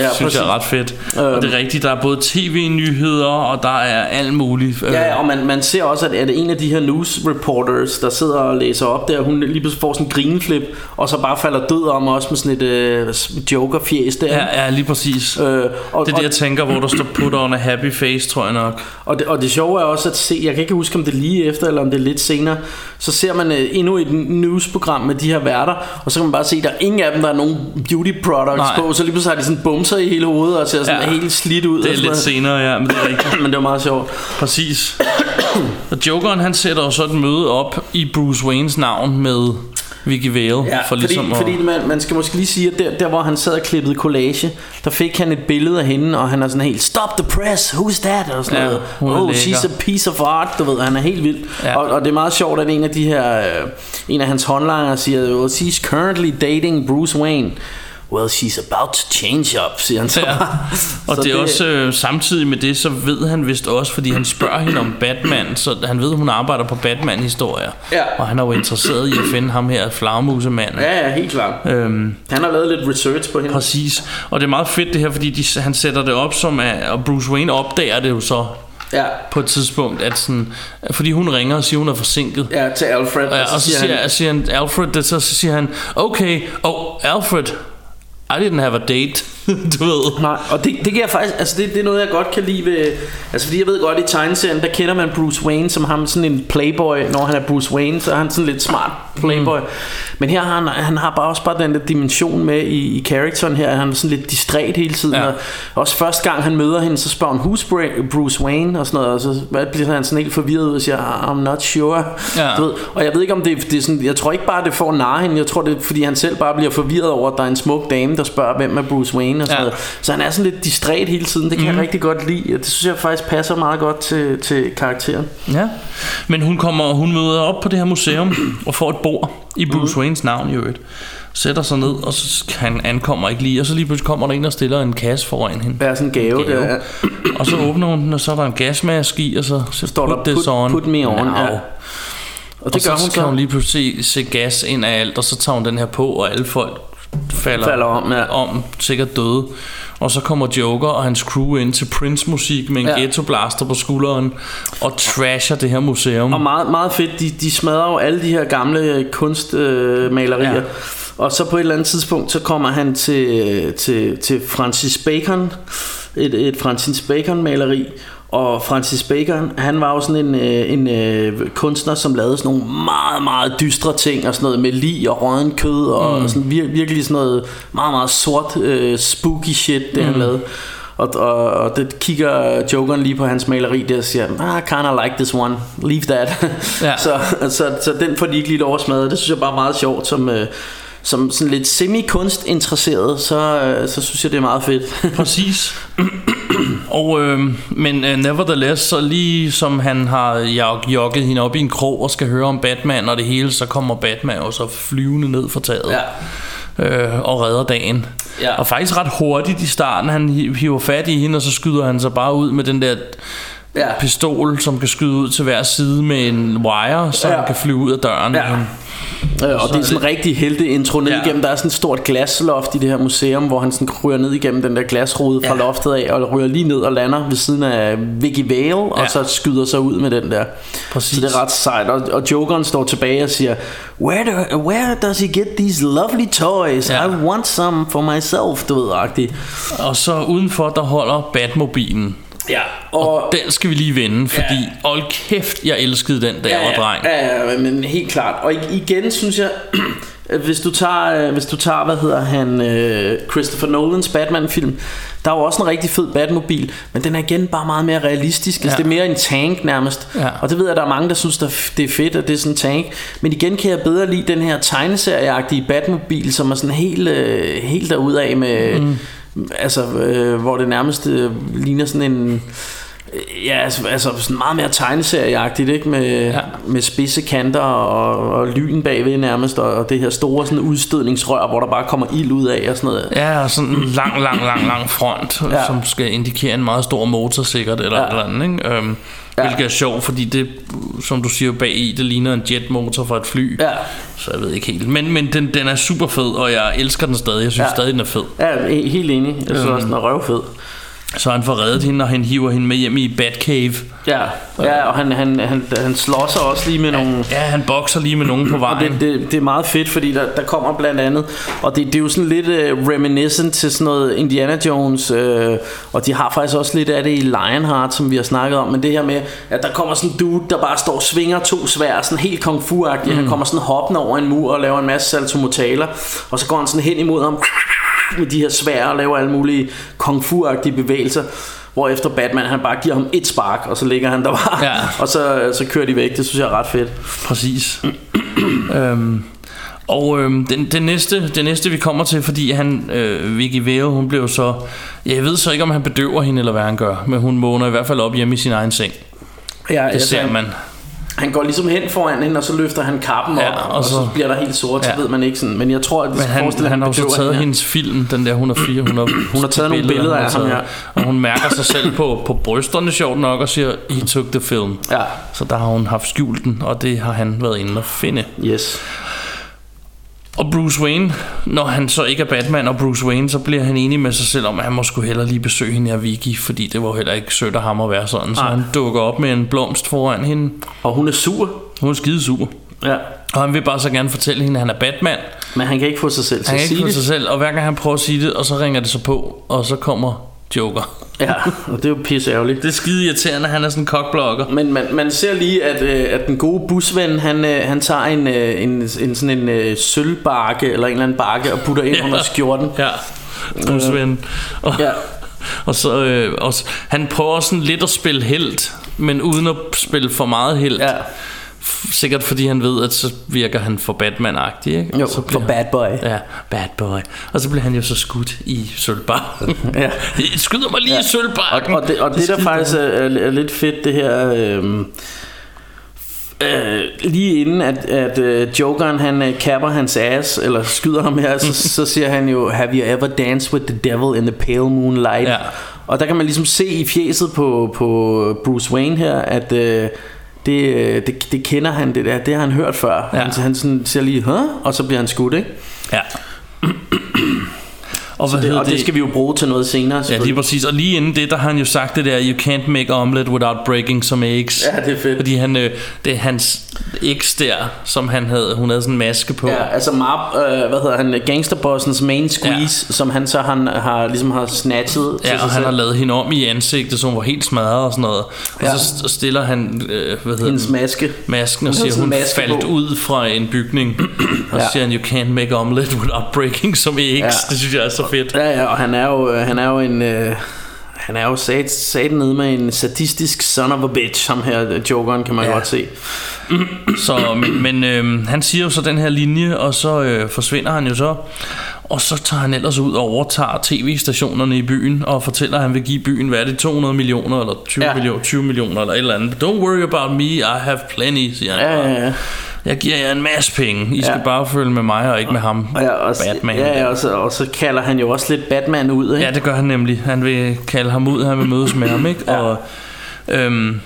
Ja, synes jeg er ret fedt. Og det er rigtigt, der er både tv-nyheder Og der er alt muligt Øh, Ja, og man, man ser også, at, at en af de her news reporters, der sidder og læser op der, hun lige pludselig får sådan en grineflip, og så bare falder død om også med sådan et øh, joker-fjes der. Ja, ja, lige præcis. Øh, og, Det er og, det jeg tænker Hvor der står put on a happy face Tror jeg nok. Og det, og det sjove er også at se, jeg kan ikke huske om det er lige efter eller om det er lidt senere, så ser man øh, endnu et newsprogram med de her værter, og så kan man bare se, at der er ingen af dem, der er nogen beauty products Nej. på, så lige pludselig har de sådan bumser i hele hovedet og ser sådan Ja. helt slidt ud. Det er lidt senere, ja Men det er rigtigt noget. Men det var meget sjovt. Præcis Og Jokeren han sætter jo så et møde op I Bruce Waynes navn Med Vicky Vale Ja, for ligesom fordi, at, fordi man, man skal måske lige sige, at der, der hvor han sad og klippede collage, der fik han et billede af hende, og han er sådan helt, stop the press, who's that? Og sådan Ja, noget. Oh, lækker. she's a piece of art, du ved, han er helt vild. Ja. Ja. Og, og det er meget sjovt, at en af de her, øh, en af hans håndlanger siger, well, she's currently dating Bruce Wayne. Well, she's about to change up, siger han så Ja. Og Så det er også øh, samtidig med det, så ved han vist også, fordi han spørger hende om Batman, så han ved, hun arbejder på Batman-historier. Ja. Og han er jo interesseret i at finde ham her, flagmusemanden. Ja, ja, helt klart. Øhm, Han har lavet lidt research på hende. præcis. Og det er meget fedt det her, fordi de, han sætter det op som, at, og Bruce Wayne opdager det jo så Ja, på et tidspunkt, at sådan, fordi hun ringer og siger, hun er forsinket. ja til Alfred. Ja, og så siger, han, siger han Alfred, det, så, så siger han, okay, oh, Alfred, I didn't have a date, du ved. Nej, og det, det giver faktisk, altså det, det er noget jeg godt kan lide ved, altså fordi jeg ved godt i tegneserien, der kender man Bruce Wayne som ham sådan en playboy, når han er Bruce Wayne, så er han sådan lidt smart playboy. Mm. Men her har han, han har bare også bare den der dimension med i, i characteren her, han er sådan lidt distræt hele tiden, Ja. og også første gang han møder hende, så spørger hun, who's Bruce Wayne, og sådan noget, og så bliver han sådan helt forvirret og siger, I'm not sure. Ja. Du ved, og jeg ved ikke om det, det er sådan, jeg tror ikke bare det får narre hende, jeg tror det er fordi han selv bare bliver forvirret over, at der er en smuk dame, der spørger, hvem er Bruce Wayne og sådan Ja. noget. Så han er sådan lidt distræt hele tiden Det kan mm. jeg rigtig godt lide Og det synes jeg faktisk passer meget godt til, til karakteren Ja. Men hun kommer, hun møder op på det her museum og får et bord i Bruce Waynes navn i øvrigt. Sætter sig ned, og så han ankommer ikke lige, og så lige pludselig kommer der en og stiller en kasse foran hende. Er sådan en gave, Gave. Det er. Og så åbner hun den, og så er der en gasmaske i, og så, så står der, this "Put- put me on", ja. Og Og det så gør hun kan så hun lige pludselig se gas ind af alt, og så tager hun den her på, og alle folk falder, Falder om, ja. om sikkert døde. Og så kommer Joker og hans crew ind til Prince-musik med en Ja. ghetto-blaster på skulderen, og trasher det her museum. Og meget, meget fedt de, de smadrer jo alle de her gamle kunstmalerier øh, malerier. Ja. Og så på et eller andet tidspunkt Så kommer han til, til, til Francis Bacon Et, et Francis Bacon maleri og Francis Bacon, han var jo sådan en, øh, en øh, kunstner, som lavede sådan nogle meget, meget dystre ting, og sådan noget med lig og råden kød, og mm. sådan vir- virkelig sådan noget meget, meget sort, øh, spooky shit, det mm. han lavede. Og, og, og det kigger Jokeren lige på hans maleri der og siger, ah, I kinda like this one, leave that. Ja. så, så, så den får de ikke lige oversmadret. Det synes jeg bare er meget sjovt, som, som sådan lidt semi-kunst interesseret, så, øh, så synes jeg det er meget fedt. Præcis. og, øh, men uh, nevertheless, så lige som han har jog- jogget hende op i en krog og skal høre om Batman og det hele, så kommer Batman og så flyvende ned fra taget. Øh, og redder dagen. Ja. Og faktisk ret hurtigt i starten, han hi- hiver fat i hende, og så skyder han sig bare ud med den der Ja. pistol, som kan skyde ud til hver side med en wire, så Ja. han kan flyve ud af døren. Ja. Øh, og det er sådan en rigtig helte intro ned Ja. igennem. Der er sådan et stort glasloft i det her museum, hvor han sådan ryger ned igennem den der glasrude fra Ja. loftet af, og ryger lige ned og lander ved siden af Vicky Vale, og Ja. så skyder sig ud med den der. Præcis. Så det er ret sejt. Og, og Jokeren står tilbage og siger, where, do, where does he get these lovely toys? Ja. I want some for myself, du ved, agtigt. Og så udenfor, der holder Batmobilen. Ja, Og den skal vi lige vende, fordi ja. hold kæft, jeg elskede den, da jeg var dreng. Ja, ja, men helt klart. Og igen synes jeg, at hvis du tager, øh, hvis du tager hvad hedder han, øh, Christopher Nolans Batman-film, der er jo også en rigtig fed Batmobil, men den er igen bare meget mere realistisk. Altså, Ja. det er mere en tank nærmest. Ja. Og det ved jeg, der er mange, der synes, der det er fedt, at det er sådan en tank. Men igen kan jeg bedre lide den her tegneserieagtige Batmobil, som er sådan helt, øh, helt derudaf med... Mm. Altså, øh, hvor det nærmest øh, ligner sådan en... Ja, altså, altså sådan meget mere tegneserieagtigt, ikke? Med, ja. Med spidse kanter og, og lyn bagved nærmest, og, og det her store sådan udstødningsrør, hvor der bare kommer ild ud af og sådan noget. Ja, og sådan en lang, lang, lang, lang front, Ja. som skal indikere en meget stor motor sikkert, eller ja. eller andet, ikke? Øhm, Ja. Hvilket er sjovt, fordi det, som du siger bag i, det ligner en jetmotor fra et fly. Ja. Så jeg ved ikke helt. Men, men den, den er super fed, og jeg elsker den stadig. Jeg synes Ja. stadig, den er fed. Ja, he- helt enig. Jeg synes Øhm. også, den er røvfed. Så han får reddet hende, og han hiver hende med hjem i Batcave. Ja, ja og han, han, han, han slår sig også lige med nogle... Ja, han bokser lige med nogen på Og vejen. det, det, det er meget fedt, fordi der, der kommer blandt andet, og det, det er jo sådan lidt uh, reminiscent til sådan noget Indiana Jones, uh, og de har faktisk også lidt af det i Lionheart, som vi har snakket om, men det her med, at der kommer sådan en dude, der bare står og svinger to svær, sådan helt kung fu mm. han kommer sådan hoppende over en mur og laver en masse saltomortaler, og så går han sådan hen imod ham med de her svær og laver alle mulige kung fu-agtige bevægelser, Hvorefter Batman han bare giver ham et spark Og så ligger han der bare Ja. Og så, så kører de væk Det synes jeg er ret fedt Præcis. øhm, og øhm, den, den, næste, det næste vi kommer til, fordi han, øh, Vicky Vale, hun blev så... Jeg ved så ikke, om han bedøver hende, eller hvad han gør. Men hun vågner i hvert fald op hjemme i sin egen seng. ja, Det ser man. Han går ligesom hen foran hende, og så løfter han kappen op, Ja, og, og og så, så- bliver der helt sort, så Ja. ved man ikke sådan. Men jeg tror, at Men han, forestiller, han har jo så bedøver taget hende. hendes film, den der 104, hun har, Hun har taget nogle billeder af har ham, taget. Og hun mærker sig selv på, på brysterne sjovt nok og siger, he took the film. Ja, Så der har hun haft skjult den, og det har han været inde og finde. yes. Og Bruce Wayne, når han så ikke er Batman og Bruce Wayne, så bliver han enig med sig selv om, at han må skulle hellere lige besøge hende her Vicky, fordi det var jo heller ikke sødt af ham at være sådan. Så Nej. han dukker op med en blomst foran hende. Og hun er sur. Hun er skide sur. Ja. Og han vil bare så gerne fortælle hende, at han er Batman. Men han kan ikke få sig selv til Han at kan ikke sige få det. sig selv, og hver gang han prøver at sige det, og så ringer det så på, og så kommer Joker. Ja, og det er jo pisse ærgerligt. Det er skide irriterende, han er sådan en kokblokker. Men man, man ser lige, at, øh, at den gode busven, han, øh, han tager en, øh, en, en sådan en øh, sølvbakke, eller en eller anden bakke, og putter ind Ja. under skjorten. Ja, Bruce Wayne. Og, Ja. og så, øh, også, han prøver sådan lidt at spille helt, men uden at spille for meget helt. Ja. Sikkert fordi han ved, at så virker han for Batman-agtig, ikke? Jo, så for bad boy. Ja, bad boy. Og så bliver han jo så skudt i sølvbakken. Ja. Skyder mig lige ja. i Og, sølvbakken. og, det, og det, der skide faktisk er, er, er lidt fedt, det her... Øh, øh, lige inden at, at øh, Jokeren han øh, kapper hans ass Eller skyder ham her så, så siger han jo Have you ever danced with the devil in the pale moonlight Ja. Og der kan man ligesom se i fjeset på, på Bruce Wayne her At øh, det, øh, det, det kender han det der Det har han hørt før Ja. han, han sådan siger lige Huh? Og så bliver han skudt ikke? Ja. Og, hvad det, og det skal vi jo bruge til noget senere Ja, lige præcis. Og lige inden det, der har han jo sagt det der, you can't make omelet without breaking some eggs. Ja, det er fedt. Fordi han, øh, det er hans eggs der, som han havde, hun havde sådan en maske på. Ja, altså Marp, øh, hvad hedder han, gangsterbossens main squeeze, ja. som han så han har, ligesom har snatchet Ja, og han selv. har lavet hende om i ansigtet, så hun var helt smadret og sådan noget. Og Ja. så st- stiller han, øh, hvad hedder Hendes maske. masken og siger, hun faldt på. ud fra en bygning. og så Ja. siger han, you can't make omelet without breaking some eggs. Ja. Det synes jeg er så fedt. Ja, ja, og han er jo, øh, han er jo en... Øh, han er jo sat, sat nede med en sadistisk son of a bitch, ham her, jokeren, kan man Ja. godt se. Så, men men øh, han siger jo så den her linje, og så øh, forsvinder han jo så. Og så tager han ellers ud og overtager tv-stationerne i byen og fortæller, at han vil give byen, hvad er det, 200 millioner eller 20, Ja. ja. millioner, 20 millioner eller et eller andet. Don't worry about me, I have plenty, siger han. Ja, ja, ja. Jeg giver jer en masse penge. I Ja. skal bare følge med mig og ikke med ham. Og, Batman. Ja, ja og, så, og så kalder han jo også lidt Batman ud, ikke? Ja, det gør han nemlig. Han vil kalde ham ud, han vil mødes med ham, ikke? Ja. Og, øhm,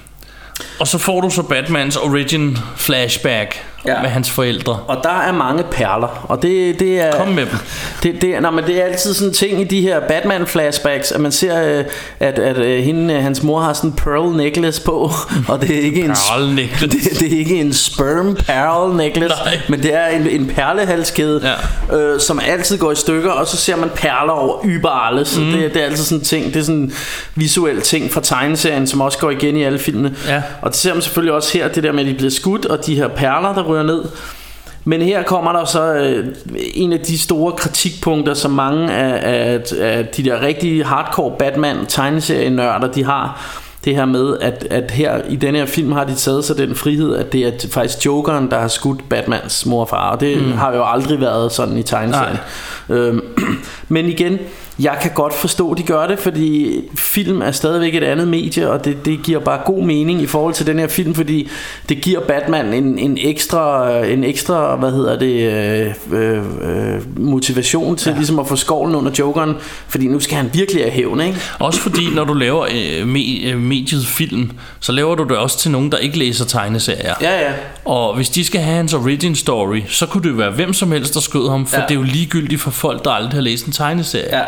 og så får du så Batmans origin flashback Ja. med hans forældre. Og der er mange perler, og det, det er... Kom med dem. Det, det, nej, men det er altid sådan en ting i de her Batman-flashbacks, at man ser, øh, at, at øh, hende, øh, hans mor har sådan en pearl necklace på, og det er ikke en, Pearl necklace. det, det er ikke en sperm pearl necklace, Nej. men det er en, en perlehalskæde, Ja. øh, som altid går i stykker, og så ser man perler over überalle, så mm. det, det er altid sådan en ting, det er sådan en visuel ting fra tegneserien, som også går igen i alle filmene. Ja. Og det ser man selvfølgelig også her, det der med, at de bliver skudt, og de her perler, der ryger ned. Men her kommer der så øh, en af de store kritikpunkter, som mange af, af, af de der rigtige hardcore Batman tegneserienørder, de har. Det her med, at, at her i den her film har de taget sig den frihed, at det er faktisk Jokeren, der har skudt Batmans mor og far. Og det mm. har jo aldrig været sådan i tegneserien. Øhm, men igen, jeg kan godt forstå, at de gør det, fordi film er stadigvæk et andet medie, og det, det giver bare god mening i forhold til den her film, fordi det giver Batman en, en ekstra, en ekstra, hvad hedder det, øh, øh, motivation til ja. ligesom at få skovlen under jokeren, fordi nu skal han virkelig have hævn, ikke? Også fordi, når du laver øh, me, øh, mediet film, så laver du det også til nogen, der ikke læser tegneserier. Ja, ja. Og hvis de skal have hans origin story, så kunne det jo være hvem som helst, der skød ham, for ja. det er jo ligegyldigt for folk, der aldrig har læst en tegneserie. Ja.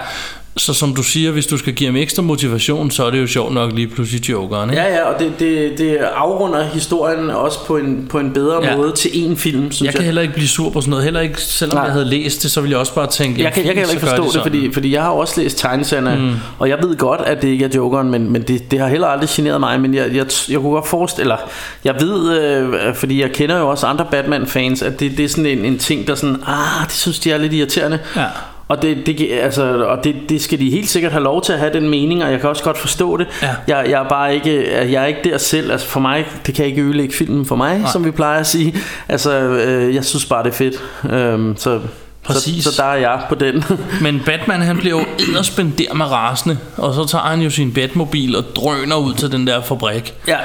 Så som du siger, hvis du skal give ham ekstra motivation, så er det jo sjovt nok lige pludselig jokeren, ikke? Ja, ja, og det, det, det afrunder historien også på en, på en bedre ja. Måde til én film, synes Jeg kan heller ikke blive sur på sådan noget, heller ikke selvom Nej. Jeg havde læst det, så ville jeg også bare tænke, Jeg kan, jeg kan heller ikke forstå de det, fordi, fordi jeg har også læst tegneserierne, mm. og jeg ved godt, at det ikke er Jokeren, men, men det, det har heller aldrig generet mig, men jeg, jeg, jeg kunne godt forestille, eller jeg ved, øh, fordi jeg kender jo også andre Batman-fans, at det, det er sådan en, en ting, der sådan, ah, det synes de er lidt irriterende. Ja. Og, det, det, altså, og det, det skal de helt sikkert have lov til at have den mening, og jeg kan også godt forstå det. Ja. Jeg, jeg er bare ikke, jeg er ikke der selv. Altså for mig, det kan ikke ødelægge filmen for mig, Nej. som vi plejer at sige. Altså, øh, jeg synes bare, det er fedt. Øhm, så, Præcis. Så, så der er jeg på den. Men Batman han bliver jo edderspender med rasende Og så tager han jo sin Batmobil og drøner ud til den der fabrik ja.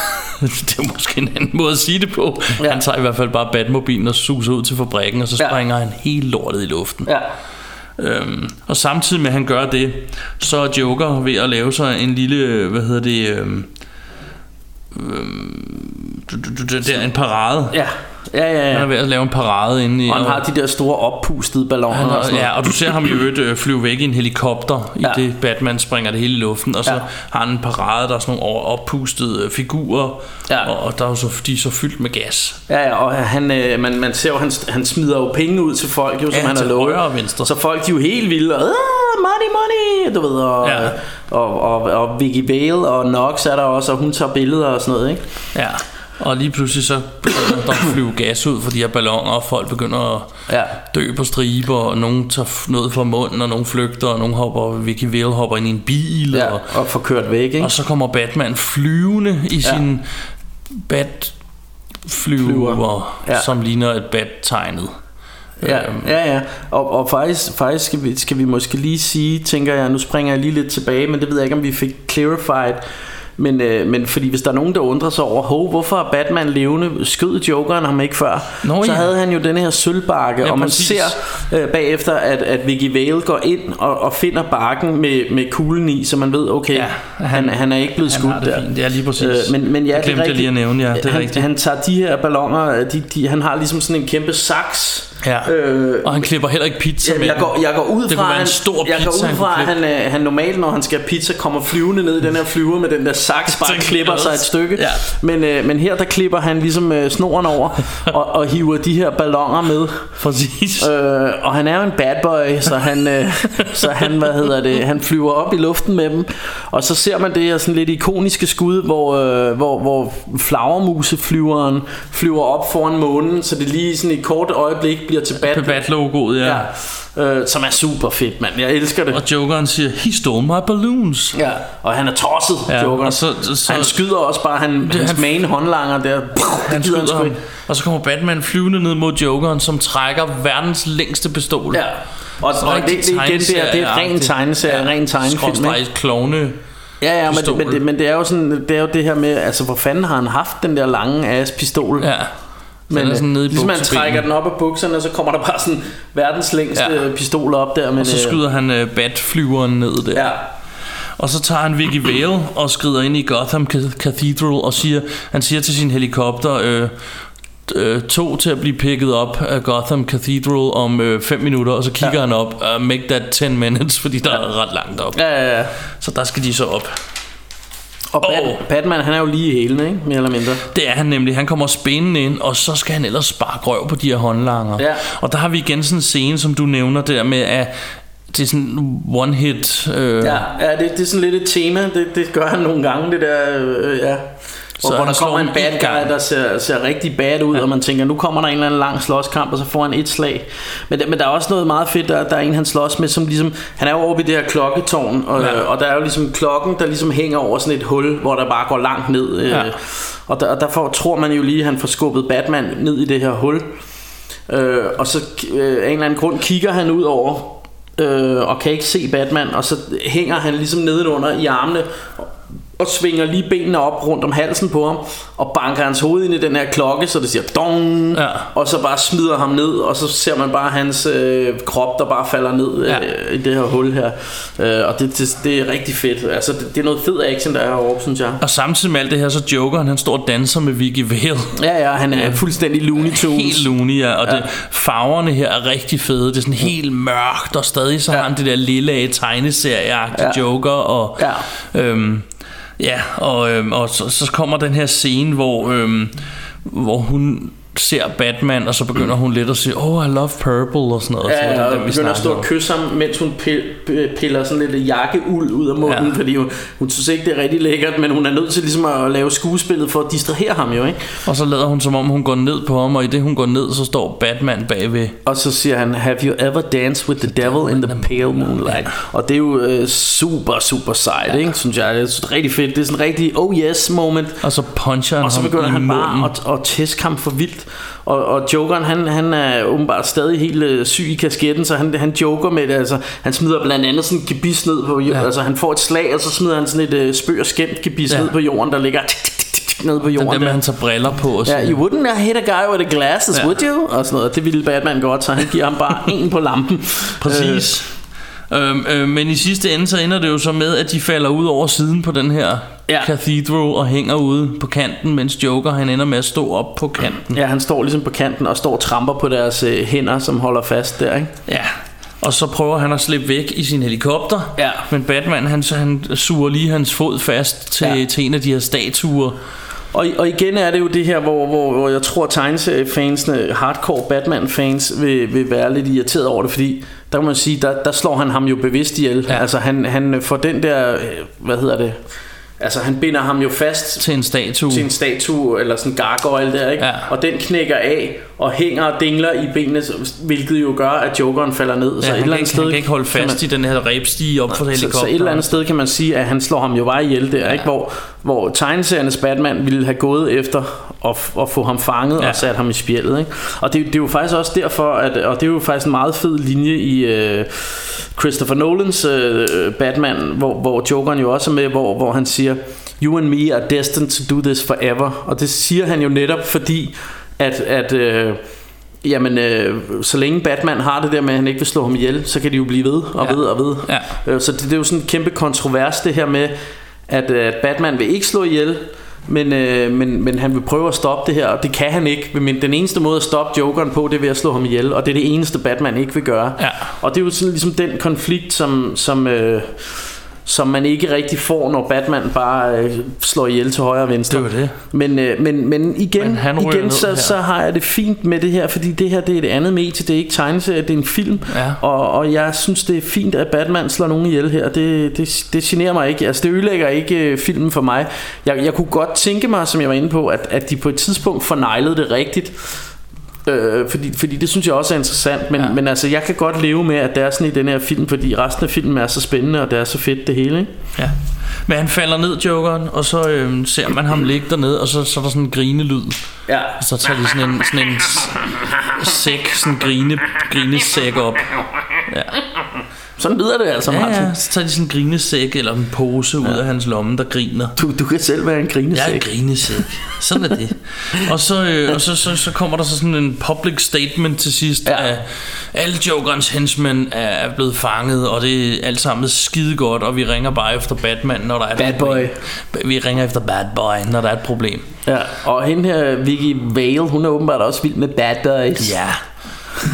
det er måske en anden måde at sige det på. Ja. Ja. Han tager i hvert fald bare Batmobilen og suser ud til fabrikken, og så Ja. springer han hele lortet i luften. Ja. Øhm, og samtidig med at han gør det, så er Joker ved at lave sig en lille, hvad hedder det, øhm, øhm, det er en parade. Ja, ja, ja. Han er ja. ved at lave en parade inde i... Og han har de der store oppustede balloner han, og sådan noget. ja, og du ser ham i øvrigt øh, flyve væk i en helikopter, i Ja. det Batman springer det hele i luften, og så Ja. har han en parade, der er sådan nogle oppustede øh, figurer, Ja. og, og der er så, de er så fyldt med gas. Ja, ja, og han, øh, man, man ser jo, han, han smider jo penge ud til folk, jo, som Ja, han har lovet. og venstre. Så folk, de er jo helt vilde, og "Ah, money, money, du ved, og, Ja. og, og, og Vicky Vale og Nox er der også, og hun tager billeder og sådan noget, ikke? Ja. Og lige pludselig så begynder der at flyve gas ud for de her balloner, og folk begynder at Ja. dø på striber, og nogen tager noget fra munden, og nogen flygter, og nogen hopper, Vicky Vale hopper ind i en bil, Ja, og, og får kørt væk, ikke? og så kommer Batman flyvende i Ja. sin bat flyver, Flyver. Ja. som ligner et bat-tegnet. Ja, Øhm, ja, ja. Og, og faktisk, faktisk skal, vi, skal vi måske lige sige, tænker jeg, nu springer jeg lige lidt tilbage, men det ved jeg ikke, om vi fik clarified. Men, øh, men fordi hvis der er nogen, der undrer sig over, Hov, hvorfor er Batman levende? Skød Jokeren ham ikke før? Nå, så ja. havde han jo den her sølvbakke, Ja, og man præcis. ser øh, bagefter, at, at Vicky Vale går ind og, og finder bakken med, med kuglen i, så man ved, okay, ja, Ja, han, han- han er ikke blevet han skudt det der. fint. Det er lige præcis. Øh, men, men ja, Det det er glemte jeg rigtigt. lige at nævne, ja. Det er han, rigtigt. han tager de her ballonger, de, de, han har ligesom sådan en kæmpe saks, Ja. Øh, og han klipper heller ikke pizza med jeg, går, jeg går ud Det fra, kunne være han, en stor jeg går pizza, ud han fra kunne at han, øh, han normalt, når han skal have pizza, kommer flyvende ned i den her flyver med den der saks, bare klipper sig et stykke. Ja. Men, øh, men her, der klipper han ligesom øh, snoren over og, og hiver de her ballonger med. Præcis. Øh, og han er jo en bad boy, så han, øh, så han, hvad hedder det, han flyver op i luften med dem. Og så ser man det her sådan lidt ikoniske skud, hvor, øh, hvor, hvor flagermuseflyveren flyver op foran månen, så det lige sådan i et kort øjeblik bliver til bad, På Bat-logoet, ja. Ja, øh, som er super fedt, mand. Jeg elsker det. Og Jokeren siger, he stole my balloons. Ja, og han er tosset, ja, Ja, Joker. og så- så- han skyder også bare, han, hans han- main håndlanger der. Han gider skyder sgu ham, ikke. og så kommer Batman flyvende ned mod Jokeren, som trækker verdens længste pistol. Ja, og, Så og det, det, igen, det er, det er ren tegneserie, ren tegnefilm. Skråstreg klovne. Ja, ja, men, pistol. men, det, men det er jo sådan, det er jo det her med, altså hvor fanden har han haft den der lange ass pistol? Ja. Men den er sådan nede i ligesom man buksebenen. trækker den op af bukserne, så kommer der bare sådan verdens længste Ja. ja. pistol op der. Men, Og så øh, skyder han uh, Bat-flyveren ned der. Ja, Og så tager han Vicky Vale og skrider ind i Gotham Ca- Cathedral og siger, han siger til sin helikopter, øh, øh, to til at blive picket op af Gotham Cathedral om 5 minutter, og så kigger ja. han op, uh, make that 10 minutes, fordi der er ret langt op. ja, ja, ja. Så der skal de så op. Og Bat. Batman, han er jo lige i hælene, ikke? Mere eller mindre. Det er han nemlig. Han kommer spændende ind, og så skal han ellers sparke røv på de her håndlanger. Ja. Og der har vi igen sådan en scene, som du nævner der med, at det er sådan one hit. Øh, Ja, ja det, det er sådan lidt et tema. Det, det gør han nogle gange, det der... Øh, ja. Så Hvor, hvor der slår kommer en bad guy, der ser, ser rigtig bad ud, ja. og man tænker, nu kommer der en eller anden lang slåskamp, og så får han et slag. Men, der- men der er også noget meget fedt, der, der er en, han slås med, som ligesom... Han er jo oppe i det her klokketårn, og, Ja. og der er jo ligesom klokken, der ligesom hænger over sådan et hul, hvor der bare går langt ned. Ja. Øh, og der, og derfor tror man jo lige, at han får skubbet Batman ned i det her hul. Øh, og så øh, af en eller anden grund kigger han ud over øh, og kan ikke se Batman, og så hænger han ligesom nedenunder i armene og, svinger lige benene op rundt om halsen på ham og banker hans hoved ind i den her klokke, så det siger dong, Ja. og så bare smider ham ned, og så ser man bare hans øh, krop, der bare falder ned Ja. øh, i det her hul her. Øh, og det, det, det er rigtig fedt. Altså, det, det er noget fed action, der er herovre, synes jeg. Og samtidig med alt det her, så Jokeren, han står og danser med Vicky Vale. Ja, ja, han er fuldstændig Looney Tunes. Helt loony, ja. Og ja. Det, farverne her er rigtig fede. Det er sådan helt mørkt, og stadig så Ja. har han det der lille tegneserieagtige Ja. Joker. Og, Ja. øhm, ja, og, øhm, og så, så kommer den her scene, hvor, øhm, hvor hun ser Batman, og så begynder hun lidt at sige, oh, I love purple, og sådan noget. så Ja, ja, den, og begynder at stå og kysse ham, mens hun pil- piller sådan lidt jakkeuld ud af munden, Ja. ja. fordi hun, hun synes ikke, det er rigtig lækkert, men hun er nødt til ligesom at lave skuespillet for at distrahere ham jo, ikke? Og så lader hun, som om hun går ned på ham, og i det hun går ned, så står Batman bagved. Og så siger han, have you ever danced with the devil in the pale moonlight? Og det er jo øh, super, super sejt, ikke? Synes jeg, det er rigtig fedt. Det er sådan en rigtig oh yes moment. Og så puncher han Og så begynder han bare at, at tæske ham for vildt og, og Jokeren han, han er åbenbart stadig helt øh, syg i kasketten Så han, han joker med det altså, Han smider blandt andet sådan en gebis ned på jorden Ja. Altså han får et slag Og så smider han sådan et øh, spøg og skæmt gebis Ja. ned på jorden Der ligger nede på Den jorden der med, han tager briller på og Ja, sådan. you wouldn't hit a guy with a glasses, Ja. would you? Og sådan noget. Det ville Batman godt, så han giver ham bare en på lampen. Præcis. Øhm, øh, men i sidste ende så ender det jo så med At de falder ud over siden på den her Ja. Cathedral Og hænger ude på kanten Mens Joker han ender med at stå op på kanten Ja, han står ligesom på kanten og står og tramper på deres øh, hænder, som holder fast der, ikke? Ja og så prøver han at slippe væk i sin helikopter Ja. Men Batman han, så han suger lige hans fod fast til, Ja. til en af de her statuer Og, og igen er det jo det her, hvor, hvor, hvor jeg tror, at tegneseriefansene, hardcore Batman-fans, vil, vil være lidt irriteret over det, fordi der kan man sige, der, der slår han ham jo bevidst ihjel. Ja. Altså han, han får den der, øh, hvad hedder det, altså han binder ham jo fast til en statue til en statue, eller sådan en gargoyle der, ikke? Ja. Og den knækker af, og hænger og dingler i benene, hvilket jo gør, at jokeren falder ned. ja, så et eller andet ikke, sted han kan ikke holde fast man- i den her rebstige op for så, helikopteren så et eller andet sted kan man sige, at han slår ham jo bare ihjel der, ja. ikke? Hvor, hvor tegneseriernes Batman ville have gået efter at, at få ham fanget Ja. og sat ham i spjældet. Ikke? Og det, det er jo faktisk også derfor, at, og det er jo faktisk en meget fed linje i uh, Christopher Nolans uh, Batman, hvor, hvor Jokeren jo også er med, hvor, hvor han siger, You and me are destined to do this forever. Og det siger han jo netop, fordi at, at uh, Jamen, øh, så længe Batman har det der med, at han ikke vil slå ham ihjel, så kan de jo blive ved og Ja. ved og ved. Ja. Øh, Så det, det er jo sådan en kæmpe kontrovers det her med at, øh, at Batman vil ikke slå ihjel men, øh, men, men han vil prøve at stoppe det her Og det kan han ikke Men den eneste måde at stoppe Jokeren på Det er ved at slå ham ihjel Og det er det eneste Batman ikke vil gøre Ja. Og det er jo sådan ligesom den konflikt Som, som, øh, som man ikke rigtig får Når Batman bare øh, slår ihjel til højre og venstre. Det jo det. men, øh, men, men igen, Men han igen så, så har jeg det fint med det her Fordi det her det er et andet medie. Det er ikke tegneserie, det er en film. Ja. og, og jeg synes det er fint at Batman slår nogen ihjel her. Det, det, det generer mig ikke. Altså det ødelægger ikke øh, filmen for mig. Jeg, jeg kunne godt tænke mig Som jeg var inde på At, at de på et tidspunkt forneglede det rigtigt Øh, fordi, fordi det synes jeg også er interessant men, Ja. men altså jeg kan godt leve med At det er sådan i den her film Fordi resten af filmen er så spændende Og det er så fedt det hele ikke? Ja. Men han falder ned, Jokeren, og så øhm, ser man ham ligge dernede, og så, så er der sådan en grinelyd. Ja. Og så tager de sådan en, sådan en sæk, sådan en grine, grinesæk op. Ja. Sådan lyder det altså ja, Martin ja, så tager de sådan en grinesæk eller en pose ud af hans lomme, der griner. Du, du kan selv være en grinesæk Jeg er en grinesæk. Sådan er det. Og så, øh, og så, så, så kommer der så sådan en public statement til sidst ja. Ja. af alle Jokerens henchmen er blevet fanget, og det er alt sammen skide godt, og vi ringer bare efter Batman, når der er et Bad problem. Vi ringer efter Bad Boy, når der er et problem. Ja, og hende her, Vicky Vale, hun er åbenbart også vild med bad boys. Ja.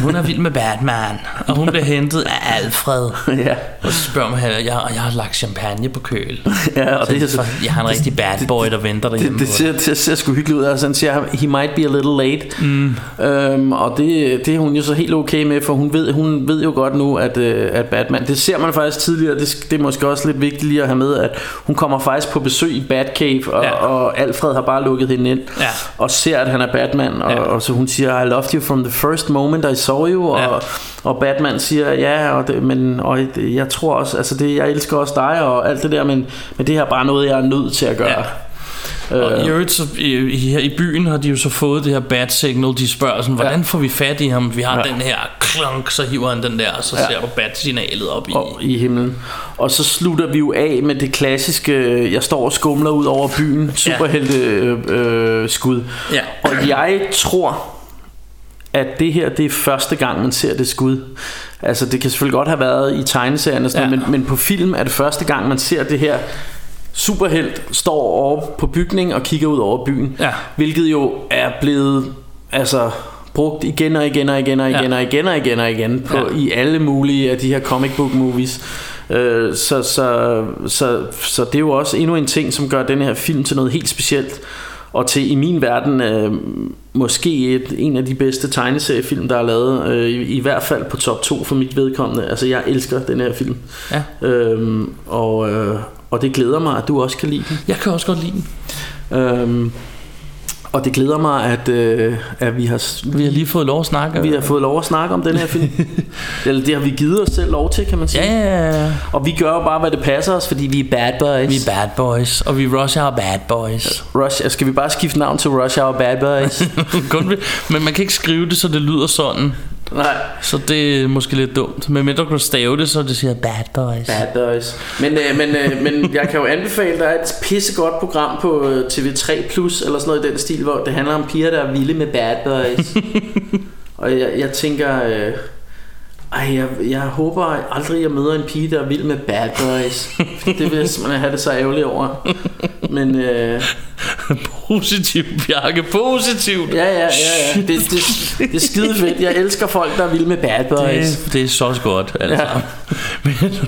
Hun er vild med Batman, og hun bliver hentet af Alfred. ja. Og så spørger man, jeg, jeg, jeg har lagt champagne på køl. ja og det, er så, Jeg har en rigtig bad boy, der venter det, derhjemme. det, ser, det ser sgu hyggeligt ud. Altså, han siger, he might be a little late. Mm. Øhm, og det, det er hun jo så helt okay med, for hun ved, hun ved jo godt nu, at, øh, at Batman... Det ser man faktisk tidligere, det, det er måske også lidt vigtigt lige at have med, at hun kommer faktisk på besøg i Batcave, og, ja. og Alfred har bare lukket hende ind, Ja. og ser, at han er Batman, og, Ja. og så hun siger, I loved you from the first moment I saw you, og, Ja. og Batman siger, ja, og det, men og jeg tror også, altså det, jeg elsker også dig, og alt det der, men, men det her er bare noget, jeg er nødt til at gøre. Ja. Og i øvrigt, så, i, i, her i byen har de jo så fået det her bat signal. De spørger sådan, hvordan får vi fat i ham? Vi har Ja. den her klonk, så hiver han den der, og så Ja. ser du bat-signalet op i. og, i himlen. Og så slutter vi jo af med det klassiske, øh, jeg står og skumler ud over byen, superhelte øh, øh, skud. Ja. Og jeg tror, at det her, det er første gang, man ser det skud. Altså, det kan selvfølgelig godt have været i tegneserien og sådan Ja. men, men på film er det første gang, man ser det her superhelt står over på bygningen og kigger ud over byen. Ja. Hvilket jo er blevet altså brugt igen og igen og igen og igen Ja. og igen og igen og igen på, Ja. i alle mulige af de her comic book movies. Øh, så, så, så, så det er jo også endnu en ting, som gør den her film til noget helt specielt. Og til i min verden øh, måske et, en af de bedste tegneseriefilm, der er lavet. Øh, i, I hvert fald på top 2 for mit vedkommende. Altså jeg elsker den her film. Ja. Øhm, og, øh, og det glæder mig, at du også kan lide den. Jeg kan også godt lide den. Øhm, og det glæder mig, at, øh, at vi har Vi har lige fået lov at snakke. vi har fået lov at snakke om den her film. Eller det har vi givet os selv lov til, kan man sige. Ja, ja, ja. Og vi gør jo bare, hvad det passer os, fordi vi er bad boys. Vi er bad boys, og vi rush our bad boys. Rush, skal vi bare skifte navn til Rush Hour Bad Boys? Kun men man kan ikke skrive det, så det lyder sådan. Nej. Så det er måske lidt dumt. Men mindre du kan stave det, så det siger bad boys. Bad Boys. Men, øh, men, øh, men jeg kan jo anbefale, der er et pissegodt program på øh, TV3 Plus, eller sådan noget i den stil, hvor det handler om piger, der er vilde med Bad Boys. og jeg, jeg tænker... Øh, ej, jeg, jeg håber aldrig, jeg møder en pige, der er vild med Bad Boys. det vil jeg simpelthen have det så ærgerligt over. Men øh, Positivt, Bjarke. Positivt. ja, ja, ja, ja. Det, det, det er skide fedt. Jeg elsker folk, der er vilde med Bad Boys. Det, det er så godt, altså. Ja. Men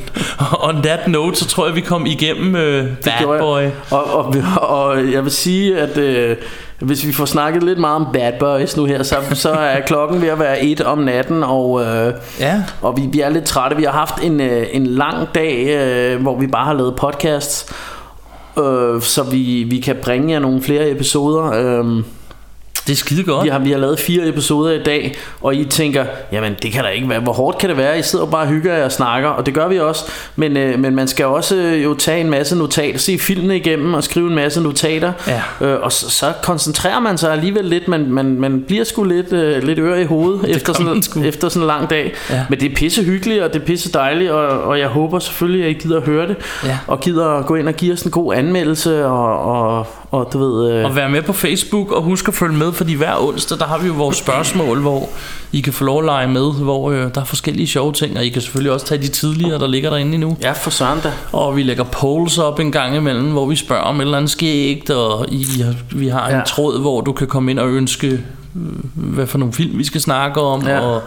on that note, så tror jeg, vi kom igennem uh, Bad. Boy. Og, og, og jeg vil sige, at øh, hvis vi får snakket lidt meget om Bad Boys nu her, så, så er klokken ved at være et om natten, og, øh, Ja. og vi, vi er lidt trætte. Vi har haft en, øh, en lang dag, øh, hvor vi bare har lavet podcasts, øh, så vi, vi kan bringe jer nogle flere episoder. Øh, Det er skide godt. vi har, vi har lavet fire episoder i dag, og I tænker, jamen det kan da ikke være, hvor hårdt kan det være? I sidder bare og hygger jer og snakker, og det gør vi også. Men, øh, men man skal også øh, jo tage en masse notater, se filmene igennem og skrive en masse notater. Ja. Øh, og så, så koncentrerer man sig alligevel lidt, man, man, man bliver sgu lidt, øh, lidt ør i hovedet efter sådan, efter sådan en lang dag. Ja. Men det er pisse hyggeligt, og det er pisse dejligt, og, og jeg håber selvfølgelig, at I gider at høre det. Ja. Og gider at gå ind og give os en god anmeldelse, og, og, og du ved... Øh, Og være med på Facebook og husk at følge med, fordi hver onsdag, der har vi jo vores spørgsmål, hvor I kan få lov at lege med, hvor øh, der er forskellige sjove ting, og I kan selvfølgelig også tage de tidligere, der ligger derinde endnu. ja, for søren da. Og vi lægger polls op en gang imellem, hvor vi spørger om et eller andet skægt, og I, vi har en Ja. tråd, hvor du kan komme ind og ønske, øh, hvad for nogle film vi skal snakke om, Ja. og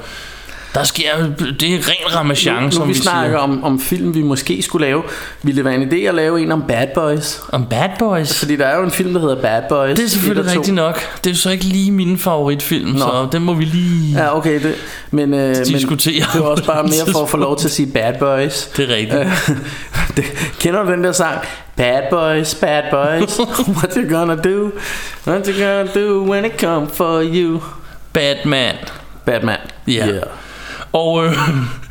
der sker, det er ren ramachan, nu, som vi vi snakker siger. om, om film, vi måske skulle lave, ville det være en idé at lave en om Bad Boys? Om Bad Boys. Fordi der er jo en film, der hedder Bad Boys. Det er selvfølgelig rigtigt nok. Det er så ikke lige min favoritfilm, Nå. så den må vi lige... Ja, okay. Det, men, øh, men Diskutere. det var også bare mere for at få lov til at sige Bad Boys. Det er rigtigt. Øh, det, kender du den der sang? Bad boys, bad boys, what you gonna do? What you gonna do when it come for you? Batman. Batman. Ja. Yeah. Og øh,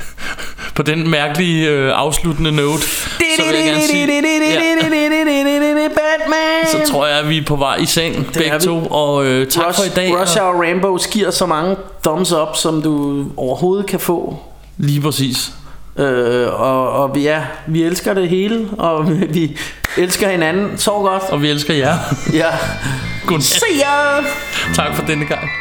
på den mærkelige øh, afsluttende note, så vil jeg gerne sige, ja, Batman. så tror jeg, at vi er på vej i seng, begge to. Og øh, tak Rush, for i dag. Rush og, Hour giver så mange thumbs up, som du overhovedet kan få. lige præcis. Øh, og, og vi, ja, vi elsker det hele, og vi, elsker hinanden. Sov godt. Og vi elsker jer. Ja. Godnat. Se jer. Tak for denne gang.